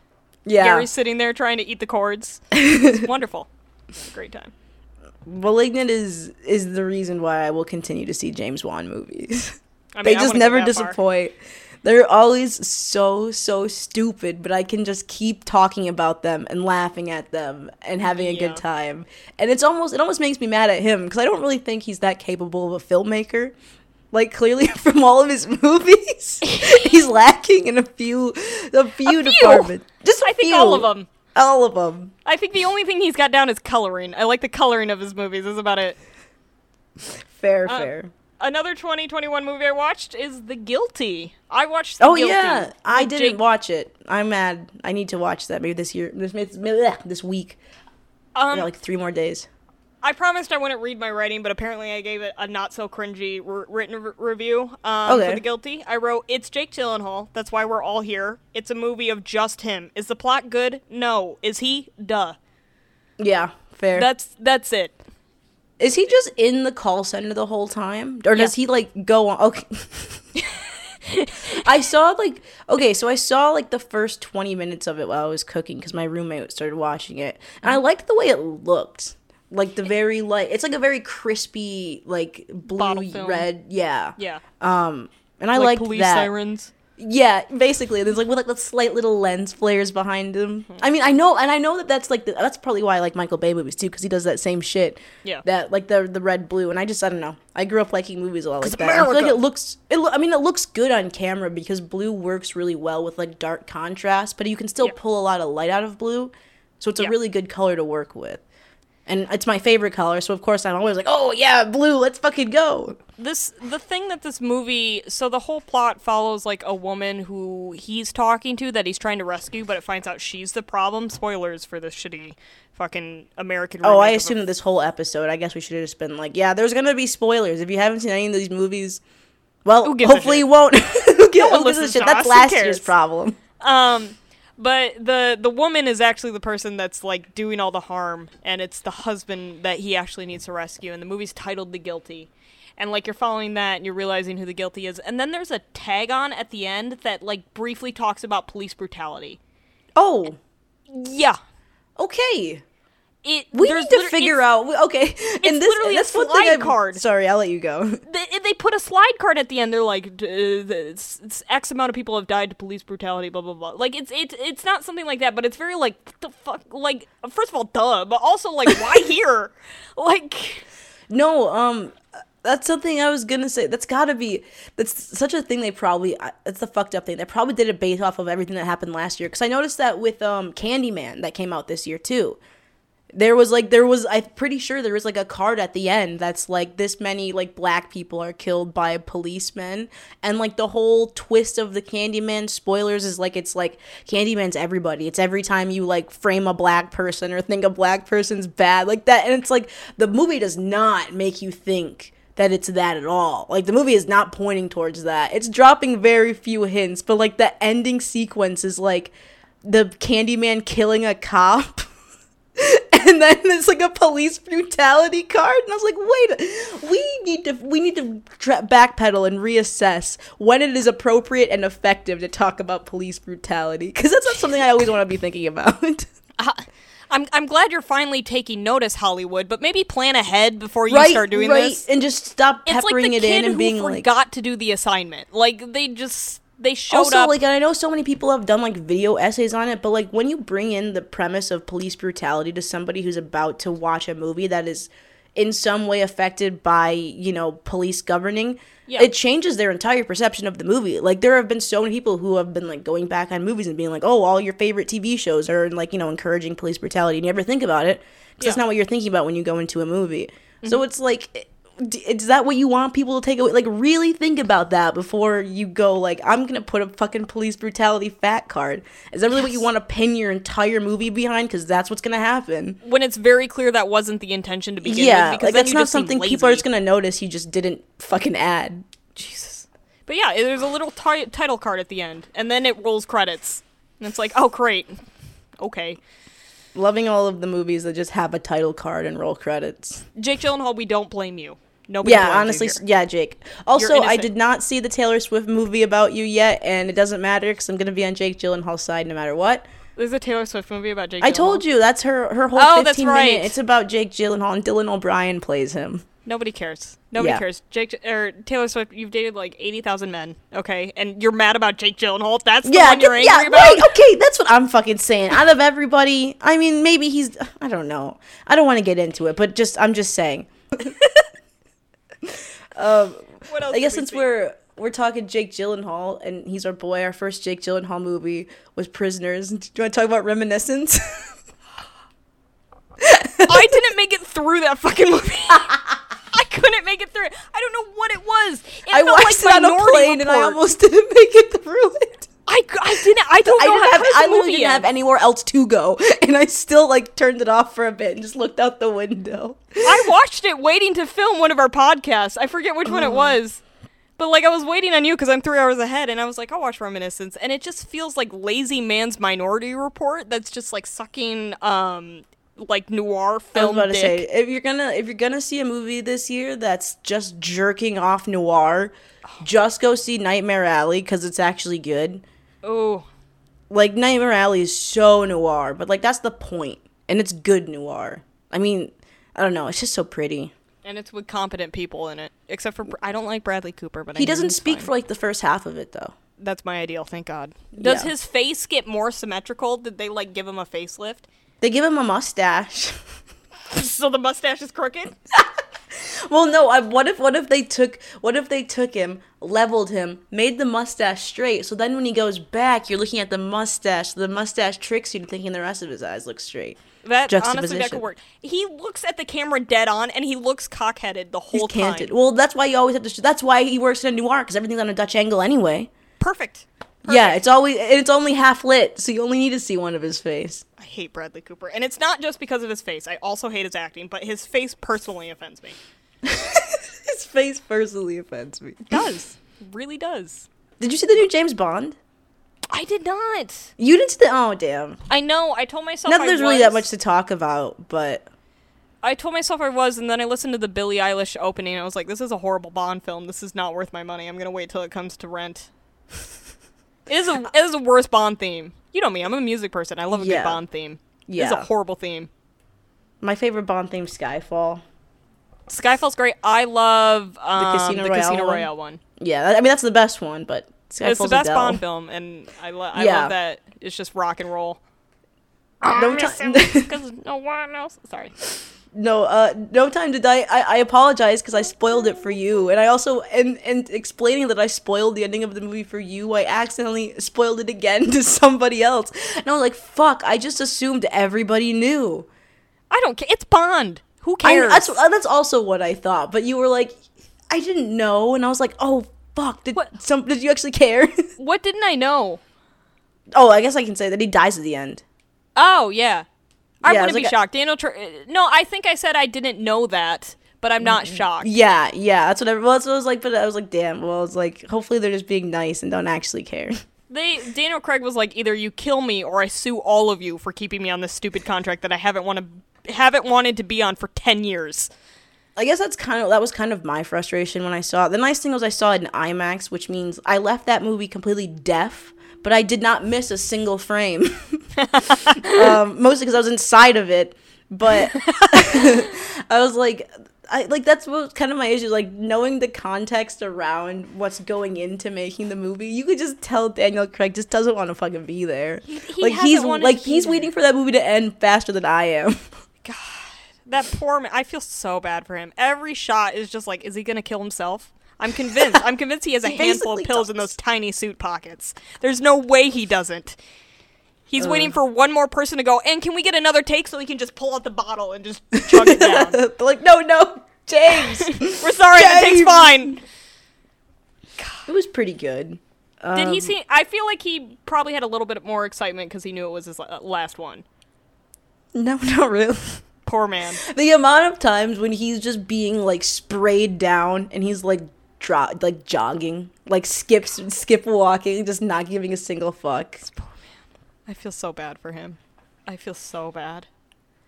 Yeah, Gary's sitting there trying to eat the cords. It's wonderful. It's great time. Malignant is is the reason why I will continue to see James Wan movies. I mean, they just never that far. disappoint. They're always so so stupid, but I can just keep talking about them and laughing at them and having a Yeah. good time. And it's almost it almost makes me mad at him because I don't really think he's that capable of a filmmaker. Like clearly from all of his movies, he's lacking in a few a few, A few. departments. Just I think few. all of them. All of them. I think the only thing he's got down is coloring. I like the coloring of his movies. That's about it. Fair, Uh, fair. Another 2021 movie I watched is The Guilty. I watched The Oh Guilty. yeah, I didn't Jake- watch it. I'm mad. I need to watch that maybe this year. This this, this week. Um, got like three more days. I promised I wouldn't read my writing, but apparently I gave it a not so cringy written review um, Okay. for The Guilty. I wrote, It's Jake Gyllenhaal. That's why we're all here. It's a movie of just him. Is the plot good? No. Is he? Duh. Yeah, fair. That's that's it. Is he just in the call center the whole time, or does he like go on? Okay. I saw like okay, so I saw like the first twenty minutes of it while I was cooking because my roommate started watching it, and I liked the way it looked. Like the very light, it's like a very crispy like blue red, yeah. Yeah. Um, and I like liked police that. sirens. Yeah, basically, there's like with like the slight little lens flares behind him. Hmm. I mean, I know, and I know that that's like the, that's probably why I like Michael Bay movies too, because he does that same shit. Yeah. That like the the red blue, and I just I don't know. I grew up liking movies a lot like that. I feel like it looks. It lo- I mean, it looks good on camera because blue works really well with like dark contrast, but you can still Yeah. pull a lot of light out of blue, so it's Yeah. a really good color to work with. And it's my favorite color, so of course I'm always like, oh yeah, blue, let's fucking go. this the thing that this movie so the whole plot follows like a woman who he's talking to that he's trying to rescue but it finds out she's the problem spoilers for this shitty fucking american Oh, I a- assume that this whole episode, I guess we should have just been like, yeah, there's gonna be spoilers. If you haven't seen any of these movies, well, a hopefully you won't. Who gives, who gives a shit? That's last year's problem. um but the the woman is actually the person that's like doing all the harm and it's the husband that he actually needs to rescue and the movie's titled the guilty. And like you're following that and you're realizing who the guilty is and then there's a tag on at the end that like briefly talks about police brutality. Oh, yeah. Okay. It We need to figure out. Okay, and this, literally a that's thing slide I've- card. Sorry, I'll let you go. they, they put a slide card at the end. They're like, uh, it's, it's X amount of people have died to police brutality, blah blah blah. Like it's it's it's not something like that, but it's very like the fuck. Like first of all, duh, but also like why here? Like No, um, that's something I was gonna say. That's gotta be. That's such a thing. They probably. That's the fucked up thing. They probably did it based off of everything that happened last year. Because I noticed that with um Candyman that came out this year too. There was like there was I'm pretty sure there was like a card at the end that's like this many like black people are killed by policemen and like the whole twist of the Candyman spoilers is like it's like Candyman's everybody. It's every time you like frame a black person or think a black person's bad like that and it's like the movie does not make you think that it's that at all. Like the movie is not pointing towards that. It's dropping very few hints, but like the ending sequence is like the Candyman killing a cop. and then it's like a police brutality card, and I was like, wait, we need to we need to tra- backpedal and reassess when it is appropriate and effective to talk about police brutality because that's not something I always want to be thinking about. Uh, I'm I'm glad you're finally taking notice, Hollywood, but maybe plan ahead before you start doing this. and just stop It's like peppering the it kid in and who being like. Got to do the assignment. Like they just they showed also, up. like, and I know so many people have done like video essays on it, but like when you bring in the premise of police brutality to somebody who's about to watch a movie that is in some way affected by you know police governing, Yeah. it changes their entire perception of the movie. Like there have been so many people who have been like going back on movies and being like, oh, all your favorite TV shows are like you know encouraging police brutality, and you never think about it because that's Yeah. Mm-hmm. not what you're thinking about when you go into a movie. So it's like is that what you want people to take away? Like, really think about that before you go. Like, I'm gonna put a fucking police brutality fat card. Is that really what you want to pin your entire movie behind? Because that's what's gonna happen. when it's very clear that wasn't the intention to begin yeah, with. Because like that's not something people are just gonna notice. You just didn't fucking add. Jesus. But yeah, there's a little ti- title card at the end, and then it rolls credits, and it's like, oh great, okay. Loving all of the movies that just have a title card and roll credits. Jake Gyllenhaal, we don't blame you. Nobody. Yeah, you honestly, yeah, Jake. Also, I did not see the Taylor Swift movie about you yet, and it doesn't matter because I'm gonna be on Jake Gyllenhaal's side no matter what. There's a Taylor Swift movie about Jake. I told you that's her her whole Oh, that's right. minute. It's about Jake Gyllenhaal and Dylan O'Brien plays him. Nobody cares. Nobody Yeah. cares. Jake or Taylor Swift, you've dated like eighty thousand men, okay, and you're mad about Jake Gyllenhaal. That's the yeah, one you're angry yeah, about. right. Okay, that's what I'm fucking saying. Out of everybody, I mean, maybe he's. I don't know. I don't want to get into it, but just I'm just saying. Um, what else I guess did we since see? we're we're talking Jake Gyllenhaal and he's our boy, our first Jake Gyllenhaal movie was Prisoners. Do you want to talk about Reminiscence? I didn't make it through that fucking movie. I couldn't make it through. I don't know what it was. It I watched like it on a plane and I almost didn't make it through it. I, I didn't. I don't I know didn't how, have. I literally didn't have anywhere else to go, and I still like turned it off for a bit and just looked out the window. I watched it waiting to film one of our podcasts. I forget which one Oh. it was. But like I was waiting on you because I'm three hours ahead, and I was like, I'll watch Reminiscence, and it just feels like lazy man's Minority Report. That's just like sucking, um, like noir I was film about to say, if you're gonna if you're gonna see a movie this year that's just jerking off noir, just go see Nightmare Alley because it's actually good. Oh, Like Nightmare Alley is so noir, but like that's the point, and it's good noir. I mean, I don't know, it's just so pretty. and it's with competent people in it. Except for I don't like Bradley Cooper, but I He hear doesn't speak fine. for like the first half of it though. That's my ideal. Thank God. Does Yeah. his face get more symmetrical? Did they like give him a facelift? They give him a mustache. so the mustache is crooked. Well, no. I, what if what if they took what if they took him, leveled him, made the mustache straight? So then when he goes back, you're looking at the mustache. The mustache tricks you to thinking the rest of his eyes look straight. That honestly, that could work. He looks at the camera dead on, and he looks cockheaded the He's whole canted. time. Well, that's why you always have to. That's why he works in a noir because everything's on a Dutch angle anyway. Perfect. Yeah, it's always it's only half lit, so you only need to see one of his face. I hate Bradley Cooper, and it's not just because of his face. I also hate his acting, but his face personally offends me. His face personally offends me. It does really does. Did you see the new James Bond? I did not. You didn't see the. Oh damn. I know. I told myself. Not that there's really that much to talk about, but I told myself I was, and then I listened to the Billie Eilish opening. And I was like, "This is a horrible Bond film. This is not worth my money. I'm gonna wait till it comes to rent." it is a it is a worse Bond theme. You know me. I'm a music person. I love a Yeah. good Bond theme. It's a horrible theme. my favorite Bond theme, Skyfall. Skyfall's great. I love um, Casino the Royale Casino one? Royale one. Yeah, I mean that's the best one, but Skyfall's it's the best Adele. Bond film, and I, lo- I Yeah. love that it's just rock and roll. No time. Because no one else. Sorry. No, uh, no time to die. I, I apologize because I spoiled it for you, and I also and and explaining that I spoiled the ending of the movie for you, I accidentally spoiled it again to somebody else, and I was like, "Fuck!" I just assumed everybody knew. I don't care. It's Bond. Who I, cares? that's uh, that's also what I thought, but you were like, "I didn't know," and I was like, "Oh." Fuck! Did What? some? Did you actually care? what didn't I know? oh, I guess I can say that he dies at the end. Oh yeah. I Yeah, wouldn't it's be like shocked. Daniel. Tr- no, I think I said I didn't know that, but I'm not shocked. Yeah, yeah, that's what I, well, that's what I was like. But I was like, damn. Well, it's like, hopefully they're just being nice and don't actually care. They Daniel Craig was like, either you kill me or I sue all of you for keeping me on this stupid contract that I haven't won a haven't wanted to be on for 10 years. I guess that's kind of that was kind of my frustration when I saw it. The nice thing was I saw it in IMAX, which means I left that movie completely deaf, but I did not miss a single frame. um, mostly because I was inside of it, but I was like, I like that's what kind of my issue. Like knowing the context around what's going into making the movie, you could just tell Daniel Craig just doesn't want to fucking be there. he like he's like he's there. waiting for that movie to end faster than I am. God that poor man. I feel so bad for him. Every shot is just like, is he going to kill himself? I'm convinced. I'm convinced he has a He handful of pills in those tiny suit pockets. There's no way he doesn't. He's waiting for one more person to go, and can we get another take so he can just pull out the bottle and just chug it down? They're like, no, no, James. We're sorry, the take's James. fine. it was pretty good. Did he Um, see? I feel like he probably had a little bit more excitement because he knew it was his last one. No, not really. Poor man. The amount of times when he's just being like sprayed down and he's like dro- like jogging, like skips skip walking, just not giving a single fuck. Poor man, I feel so bad for him. I feel so bad.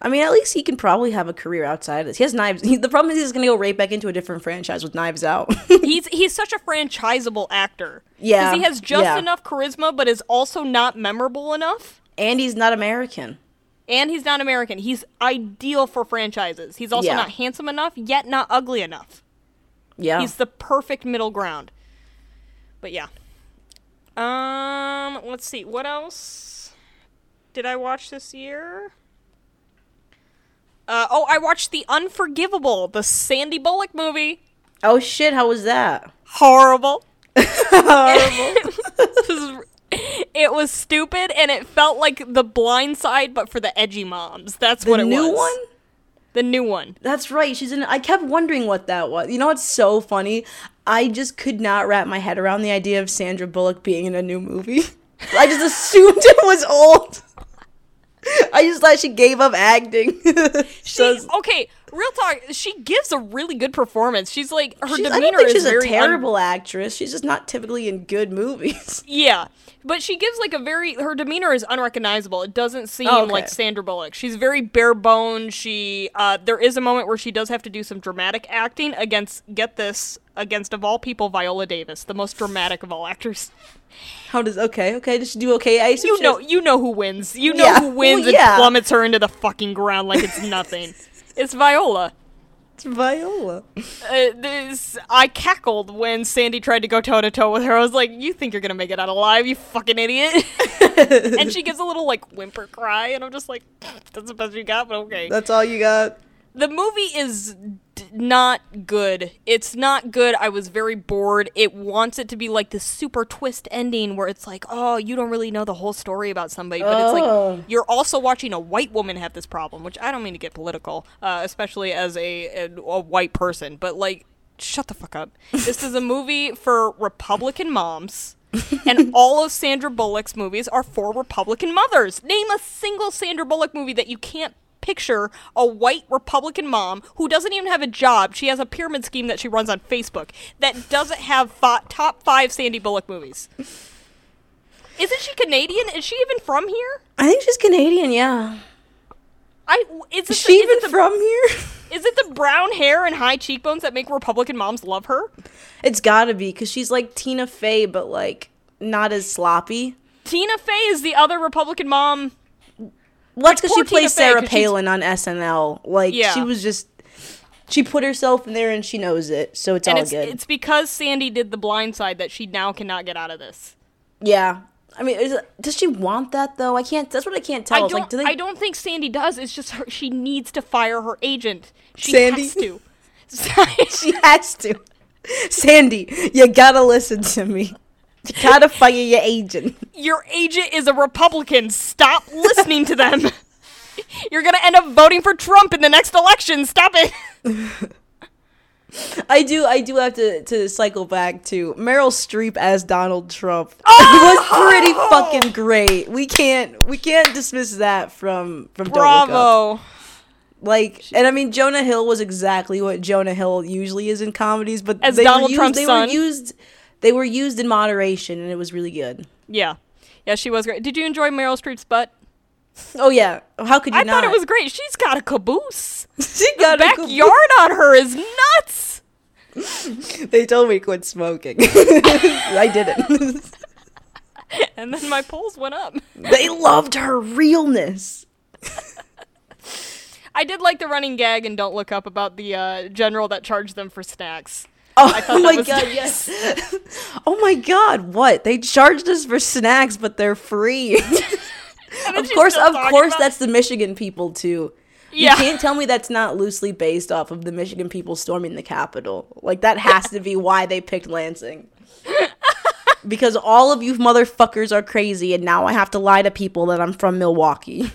I mean, at least he can probably have a career outside of this. He has knives. He, the problem is he's gonna go right back into a different franchise with Knives Out. He's he's such a franchisable actor. Yeah, Because he has just yeah. enough charisma, but is also not memorable enough. and he's not American. And he's not American. He's ideal for franchises. He's also Yeah. not handsome enough, yet not ugly enough. Yeah, He's the perfect middle ground. But yeah. Um, let's see. What else did I watch this year? Uh, oh, I watched The Unforgivable, the Sandy Bullock movie. oh shit, how was that? Horrible. it, was, it was stupid, and it felt like The Blind Side, but for the edgy moms. That's The what it new was. one. The new one. That's right. She's in. I kept wondering what that was. You know what's so funny? I just could not wrap my head around the idea of Sandra Bullock being in a new movie. I just assumed it was old. I just thought she gave up acting. She, okay, real talk. She gives a really good performance. She's like her She's- I demeanor don't think is she's a very un- terrible actress. She's just not typically in good movies. Yeah, but she gives like a very her demeanor is unrecognizable. It doesn't seem Oh, okay. like Sandra Bullock. She's very bare bones. She uh, there is a moment where she does have to do some dramatic acting against get this against of all people Viola Davis, the most dramatic of all actors. How does okay? Okay, does she do okay? I You know, you know who wins. You know Yeah. who wins Well, yeah. and plummets her into the fucking ground like it's nothing. it's Viola. it's Viola. Uh, this, I cackled when Sandy tried to go toe to toe with her. I was like, "You think you're gonna make it out alive, you fucking idiot!" and she gives a little like whimper cry, and I'm just like, "That's the best you got," but okay. That's all you got. The movie is not good. It's not good. I was very bored. It wants it to be like this super twist ending where it's like, oh, you don't really know the whole story about somebody, but it's Oh. like you're also watching a white woman have this problem, which I don't mean to get political, uh, especially as a, a a white person, but like, shut the fuck up. this is a movie for Republican moms. and all of Sandra Bullock's movies are for Republican mothers. Name a single Sandra Bullock movie that you can't picture a white Republican mom who doesn't even have a job. She has a pyramid scheme that she runs on Facebook that doesn't have fi- top five Sandy Bullock movies. Isn't she Canadian? Is she even from here? I think she's Canadian. Yeah. I is, Is she the, even is, it the, from here? is it the brown hair and high cheekbones that make Republican moms love her? It's gotta be because she's like Tina Fey, but like not as sloppy. Tina Fey is the other Republican mom. Well, that's because she plays Sarah she's- Palin on SNL. Like Yeah. she was just, she put herself in there and she knows it, so it's And all it's, good. it's because Sandy did the blind side that she now cannot get out of this. yeah, I mean, is does she want that though? I can't. That's what I can't tell. I don't. like, do they? I don't think Sandy does. It's just her, she needs to fire her agent. She Sandy? has to. she has to. Sandy, you gotta listen to me. You gotta fire your agent. Your agent is a Republican. Stop listening to them. You're gonna end up voting for Trump in the next election. Stop it. I do. I do have to to cycle back to Meryl Streep as Donald Trump. Oh! It was pretty fucking great. We can't we can't dismiss that from from Don't Look Up. Bravo. Like, and I mean, Jonah Hill was exactly what Jonah Hill usually is in comedies, but As they Donald were used, Trump's they son. were used, they were used in moderation, and it was really good. Yeah, yeah, she was great. Did you enjoy Meryl Streep's butt? Oh yeah. How could you I not? thought it was great. She's got a caboose. she got a Backyard on her is nuts. They told me to quit smoking. I didn't. And then my polls went up. they loved her realness. I did like the running gag and Don't Look Up about the uh, general that charged them for snacks. Oh, my god, nice. yes. oh my god, what? They charged us for snacks, but they're free. Of course, of course, that's the Michigan people too. Yeah. You can't tell me that's not loosely based off of the Michigan people storming the Capitol. Like that has to be why they picked Lansing. because all of you motherfuckers are crazy, and now I have to lie to people that I'm from Milwaukee.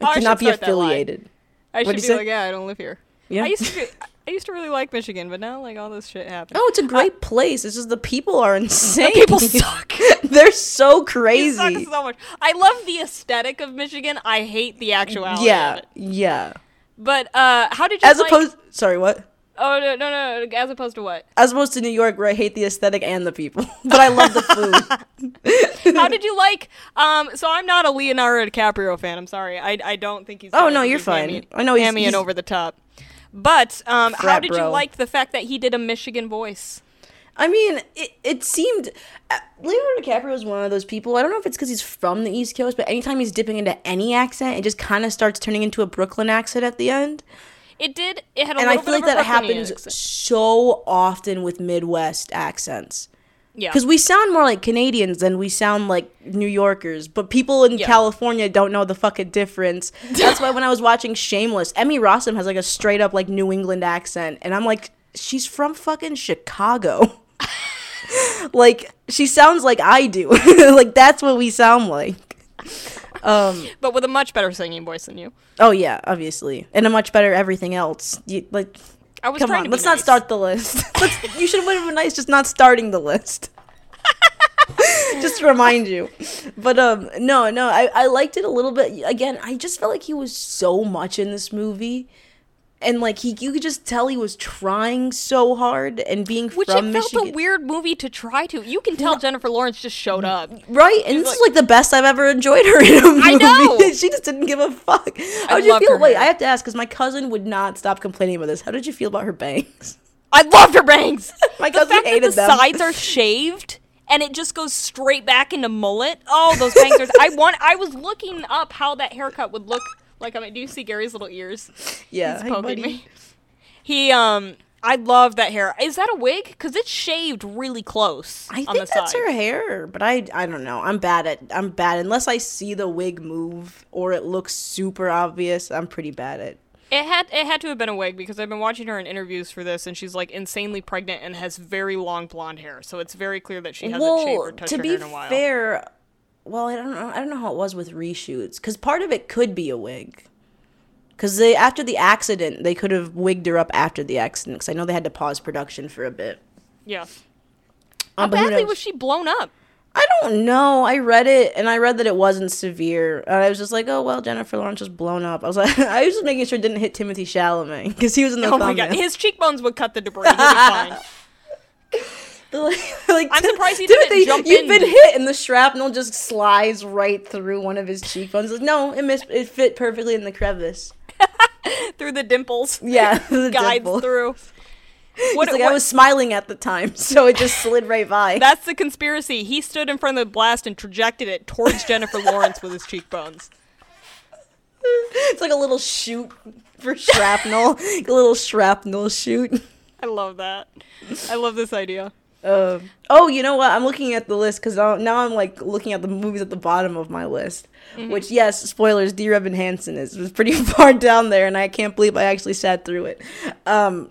Oh, I cannot be start that line. affiliated. I should What'd be you say? like, yeah, I don't live here. Yeah. I used to. I used to really like Michigan, but now like all this shit happened. Oh, it's a great place. It's just the people are insane. people suck. They're so crazy. so much. I love the aesthetic of Michigan. I hate the actuality. Yeah, yeah. But uh, how did you As like? opposed, sorry, what? oh no, no, no. As opposed to what? As opposed to New York, where I hate the aesthetic and the people, but I love the food. How did you like? Um, so I'm not a Leonardo DiCaprio fan. I'm sorry. I, I don't think he's. Oh, no, you're fine. hammy- I know he's- hammy and he's- over the top. But um, how did you like the fact that he did a Michigan voice? I mean, it, it seemed uh, Leonardo DiCaprio is one of those people. I don't know if it's because he's from the East Coast, but anytime he's dipping into any accent, it just kind of starts turning into a Brooklyn accent at the end. It did. It had a And I feel like that happens accent. so often with Midwest accents. Yeah. Because we sound more like Canadians than we sound like New Yorkers, but people in Yeah. California don't know the fucking difference. That's why when I was watching Shameless, Emmy Rossum has like a straight up like New England accent, and I'm like, she's from fucking Chicago. like she sounds like I do. like that's what we sound like. Um. but with a much better singing voice than you. Oh yeah, obviously, and a much better everything else. You, like, I was come trying on, to let's not start the list. You should have been nice just not starting the list. just to remind you. But um no, no, I, I liked it a little bit. Again, I just felt like he was so much in this movie. And like he you could just tell he was trying so hard and being Which from it felt Michigan. a weird movie to try to. You can tell Jennifer Lawrence just showed up. Right, and this like- is like the best I've ever enjoyed her in a movie. I know! she just didn't give a fuck. How did you feel? Wait, hair. I have to ask because my cousin would not stop complaining about this. How did you feel about her bangs? I loved her bangs. My the cousin fact that hated the them. sides are shaved and it just goes straight back into mullet. Oh, those bangs are. I want. I was looking up how that haircut would look like. I mean, do you see Gary's little ears? Yeah, He's hey, poking buddy. me. He um. I love that hair. Is that a wig? Because it's shaved really close I on think the that's side. her hair, but I I don't know. I'm bad at I'm bad unless I see the wig move or it looks super obvious. I'm pretty bad at. It had it had to have been a wig because I've been watching her in interviews for this, and she's like insanely pregnant and has very long blonde hair. So it's very clear that she hasn't shaved or touched to her hair in a while. To be fair, well, I don't know. I don't know how it was with reshoots because part of it could be a wig. Because they after the accident, they could have wigged her up after the accident. Because I know they had to pause production for a bit. yeah. How Um, who badly was she blown up? I don't know. I read it and I read that it wasn't severe. And I was just like, oh well, Jennifer Lawrence just blown up. I was like, I was just making sure it didn't hit Timothée Chalamet because he was in the Oh my god, his cheekbones would cut the debris. He'll be fine. like, I'm surprised he didn't Timothée, jump You've in. been hit, and the shrapnel just slides right through one of his cheekbones. Like, no, it missed. It fit perfectly in the crevice. through the dimples. Yeah, the guides dimple. through. What, like, what- I was smiling at the time, so it just slid right by. that's the conspiracy. He stood in front of the blast and trajected it towards Jennifer Lawrence with his cheekbones. it's like a little shoot for shrapnel, a little shrapnel shoot. I love that. I love this idea. Uh, oh, you know what? I'm looking at the list because now I'm like looking at the movies at the bottom of my list. Mm-hmm. Which, yes, spoilers. D. Evan Hansen is was pretty far down there, and I can't believe I actually sat through it. Um,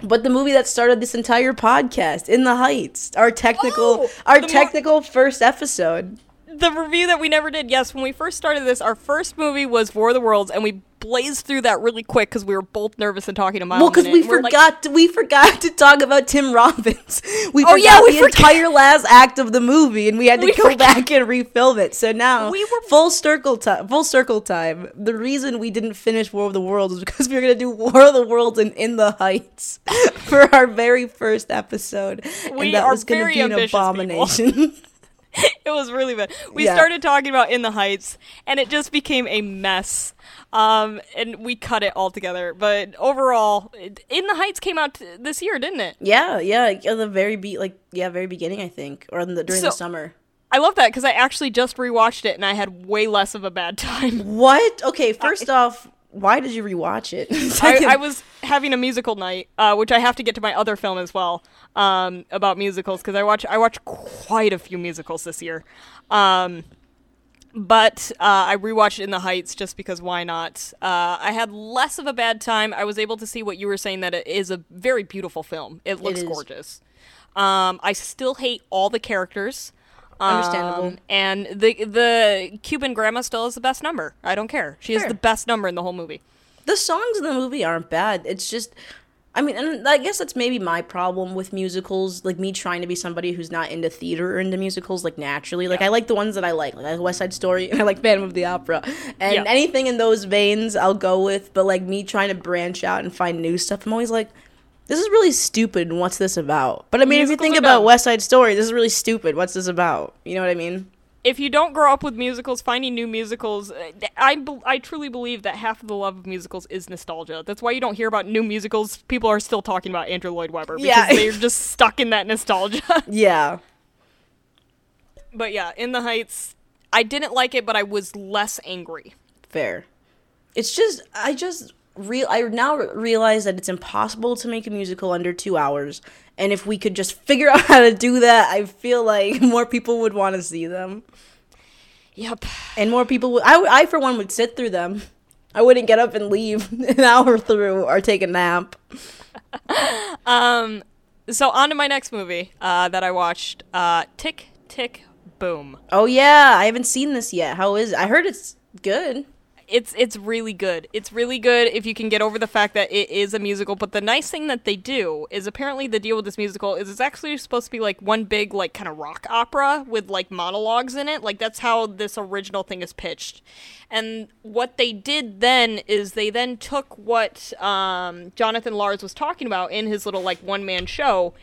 but the movie that started this entire podcast, In the Heights, our technical, Oh, our more- technical first episode. The review that we never did. Yes, when we first started this, our first movie was War of the Worlds, and we blazed through that really quick because we were both nervous and talking to Miles. Well, because we like, forgot, to, we forgot to talk about Tim Robbins. We Oh, forgot yeah, we the forgot. entire last act of the movie, and we had to We go forgot. back and refilm it. So now We were- full circle time. Full circle time. The reason we didn't finish War of the Worlds is because we were gonna do War of the Worlds and In the Heights for our very first episode, We and that was gonna be an abomination. it was really bad. We Yeah. started talking about In the Heights, and it just became a mess. Um, and we cut it all together. But overall, In the Heights came out this year, didn't it? Yeah, yeah, at the very be like yeah, very beginning I think, or in the, during the summer. I love that because I actually just rewatched it, and I had way less of a bad time. What? Okay, first off, why did you rewatch it? I, I was having a musical night, uh, which I have to get to my other film as well um, about musicals because I watch I watch quite a few musicals this year. Um, but uh, I rewatched In the Heights just because why not? Uh, I had less of a bad time. I was able to see what you were saying that it is a very beautiful film. It looks is. gorgeous. Um, I still hate all the characters. Um, Understandable. and the the Cuban grandma still is the best number. I don't care. She is the best number in the whole movie. the songs in the movie aren't bad. It's just I mean, and I guess that's maybe my problem with musicals, like me trying to be somebody who's not into theater or into musicals like naturally. Like I like the ones that I like, like I like West Side Story and I like Phantom of the Opera. And Yeah. anything in those veins I'll go with, but like me trying to branch out and find new stuff, I'm always like this is really stupid. and What's this about? But I mean, if you think about dumb. West Side Story, this is really stupid. What's this about? You know what I mean? if you don't grow up with musicals, finding new musicals, uh, I, be- I truly believe that half of the love of musicals is nostalgia. That's why you don't hear about new musicals. People are still talking about Andrew Lloyd Webber because Yeah. they're just stuck in that nostalgia. Yeah. but yeah, In the Heights, I didn't like it, but I was less angry. Fair. It's just I just real I now realize that it's impossible to make a musical under 2 hours and if we could just figure out how to do that, I feel like more people would want to see them Yep. and more people would I, I for one would sit through them. I wouldn't get up and leave an hour through or take a nap. Um. So on to my next movie uh, that I watched. Uh, Tick Tick Boom. Oh yeah, I haven't seen this yet. How is it? I heard it's good. It's it's really good. It's really good if you can get over the fact that it is a musical. But the nice thing that they do is apparently the deal with this musical is it's actually supposed to be like one big like kind of rock opera with like monologues in it. Like that's how this original thing is pitched. And what they did then is they then took what um, Jonathan Larson was talking about in his little like one man show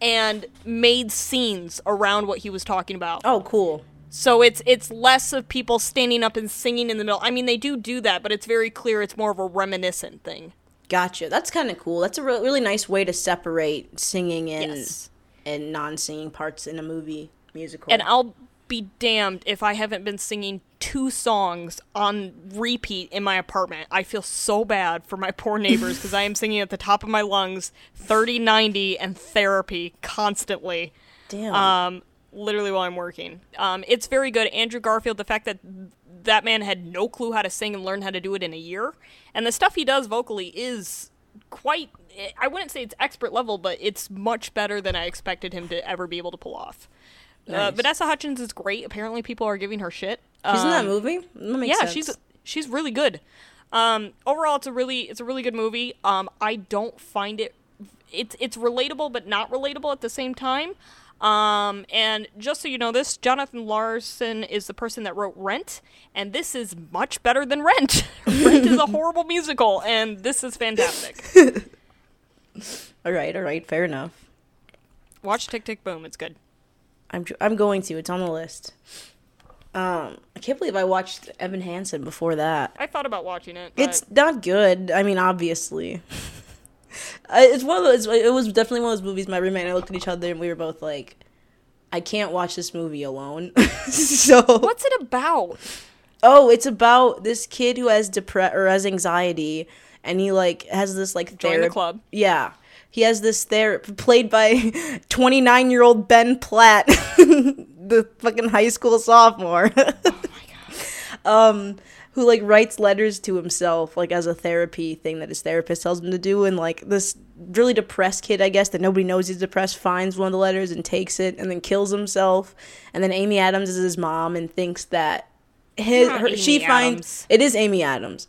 and made scenes around what he was talking about. Oh, cool. So it's it's less of people standing up and singing in the middle. I mean, they do do that, but it's very clear it's more of a reminiscent thing. Gotcha. That's kind of cool. That's a re- really nice way to separate singing and Yes. and non-singing parts in a movie musical. And I'll be damned if I haven't been singing two songs on repeat in my apartment. I feel so bad for my poor neighbors because I am singing at the top of my lungs 30 90 and therapy constantly. Damn. um, literally while I'm working. Um, it's very good. Andrew Garfield, the fact that that man had no clue how to sing and learned how to do it in a year, and the stuff he does vocally is quite. I wouldn't say it's expert level, but it's much better than I expected him to ever be able to pull off. Uh, Vanessa Hudgens is great. Apparently, people are giving her shit. She's in that Um, movie. That makes yeah, sense. she's she's really good. Um, overall, it's a really it's a really good movie. Um, I don't find it it's it's relatable but not relatable at the same time. Um, and just so you know, this Jonathan Larson is the person that wrote Rent, and this is much better than Rent. Rent is a horrible musical, and this is fantastic. all right. All right. Fair enough. Watch Tick Tick Boom; it's good. I'm I'm going to. It's on the list. Um, I can't believe I watched Evan Hansen before that. I thought about watching it. But It's not good. I mean, obviously. I- it's one of those. It was definitely one of those movies. My roommate and I looked at each other and we were both like, "I can't watch this movie alone." so what's it about? Oh, it's about this kid who has depre or has anxiety, and he like has this like Join the club. Yeah, he has this therapy played by twenty nine year old Ben Platt, the fucking high school sophomore. Oh my god. Um who like writes letters to himself like as a therapy thing that his therapist tells him to do and like this really depressed kid i guess that nobody knows he's depressed finds one of the letters and takes it and then kills himself. And then amy adams is his mom and thinks that his her, she finds it is amy adams.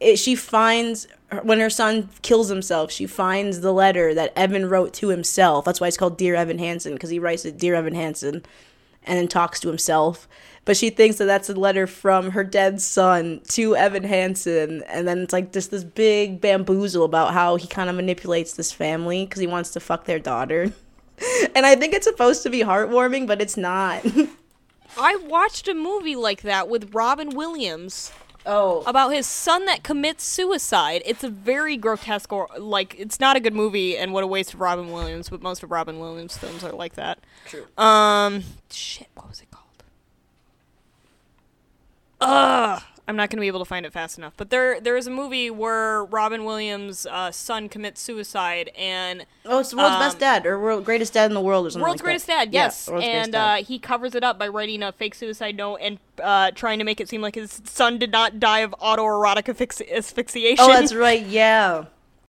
It, she finds when her son kills himself she finds the letter that evan wrote to himself. That's why it's called dear evan hansen because he writes it dear evan hansen and then talks to himself. But she thinks that that's a letter from her dead son to Evan Hansen, and then it's like just this big bamboozle about how he kind of manipulates this family because he wants to fuck their daughter. and I think it's supposed to be heartwarming, but it's not. I watched a movie like that with Robin Williams Oh, about his son that commits suicide. It's a very grotesque, or like it's not a good movie, and what a waste of Robin Williams. But most of Robin Williams films are like that. true. Um, shit, what was? Ugh, I'm not gonna be able to find it fast enough. But there, there is a movie where Robin Williams' uh, son commits suicide, and Oh, it's the world's best Um, dad or world greatest dad in the world or something. World's like Greatest that. Dad, yes. Greatest and Dad. uh, he covers it up by writing a fake suicide note and uh, trying to make it seem like his son did not die of autoerotic asphyxi- asphyxiation. oh, that's right. Yeah.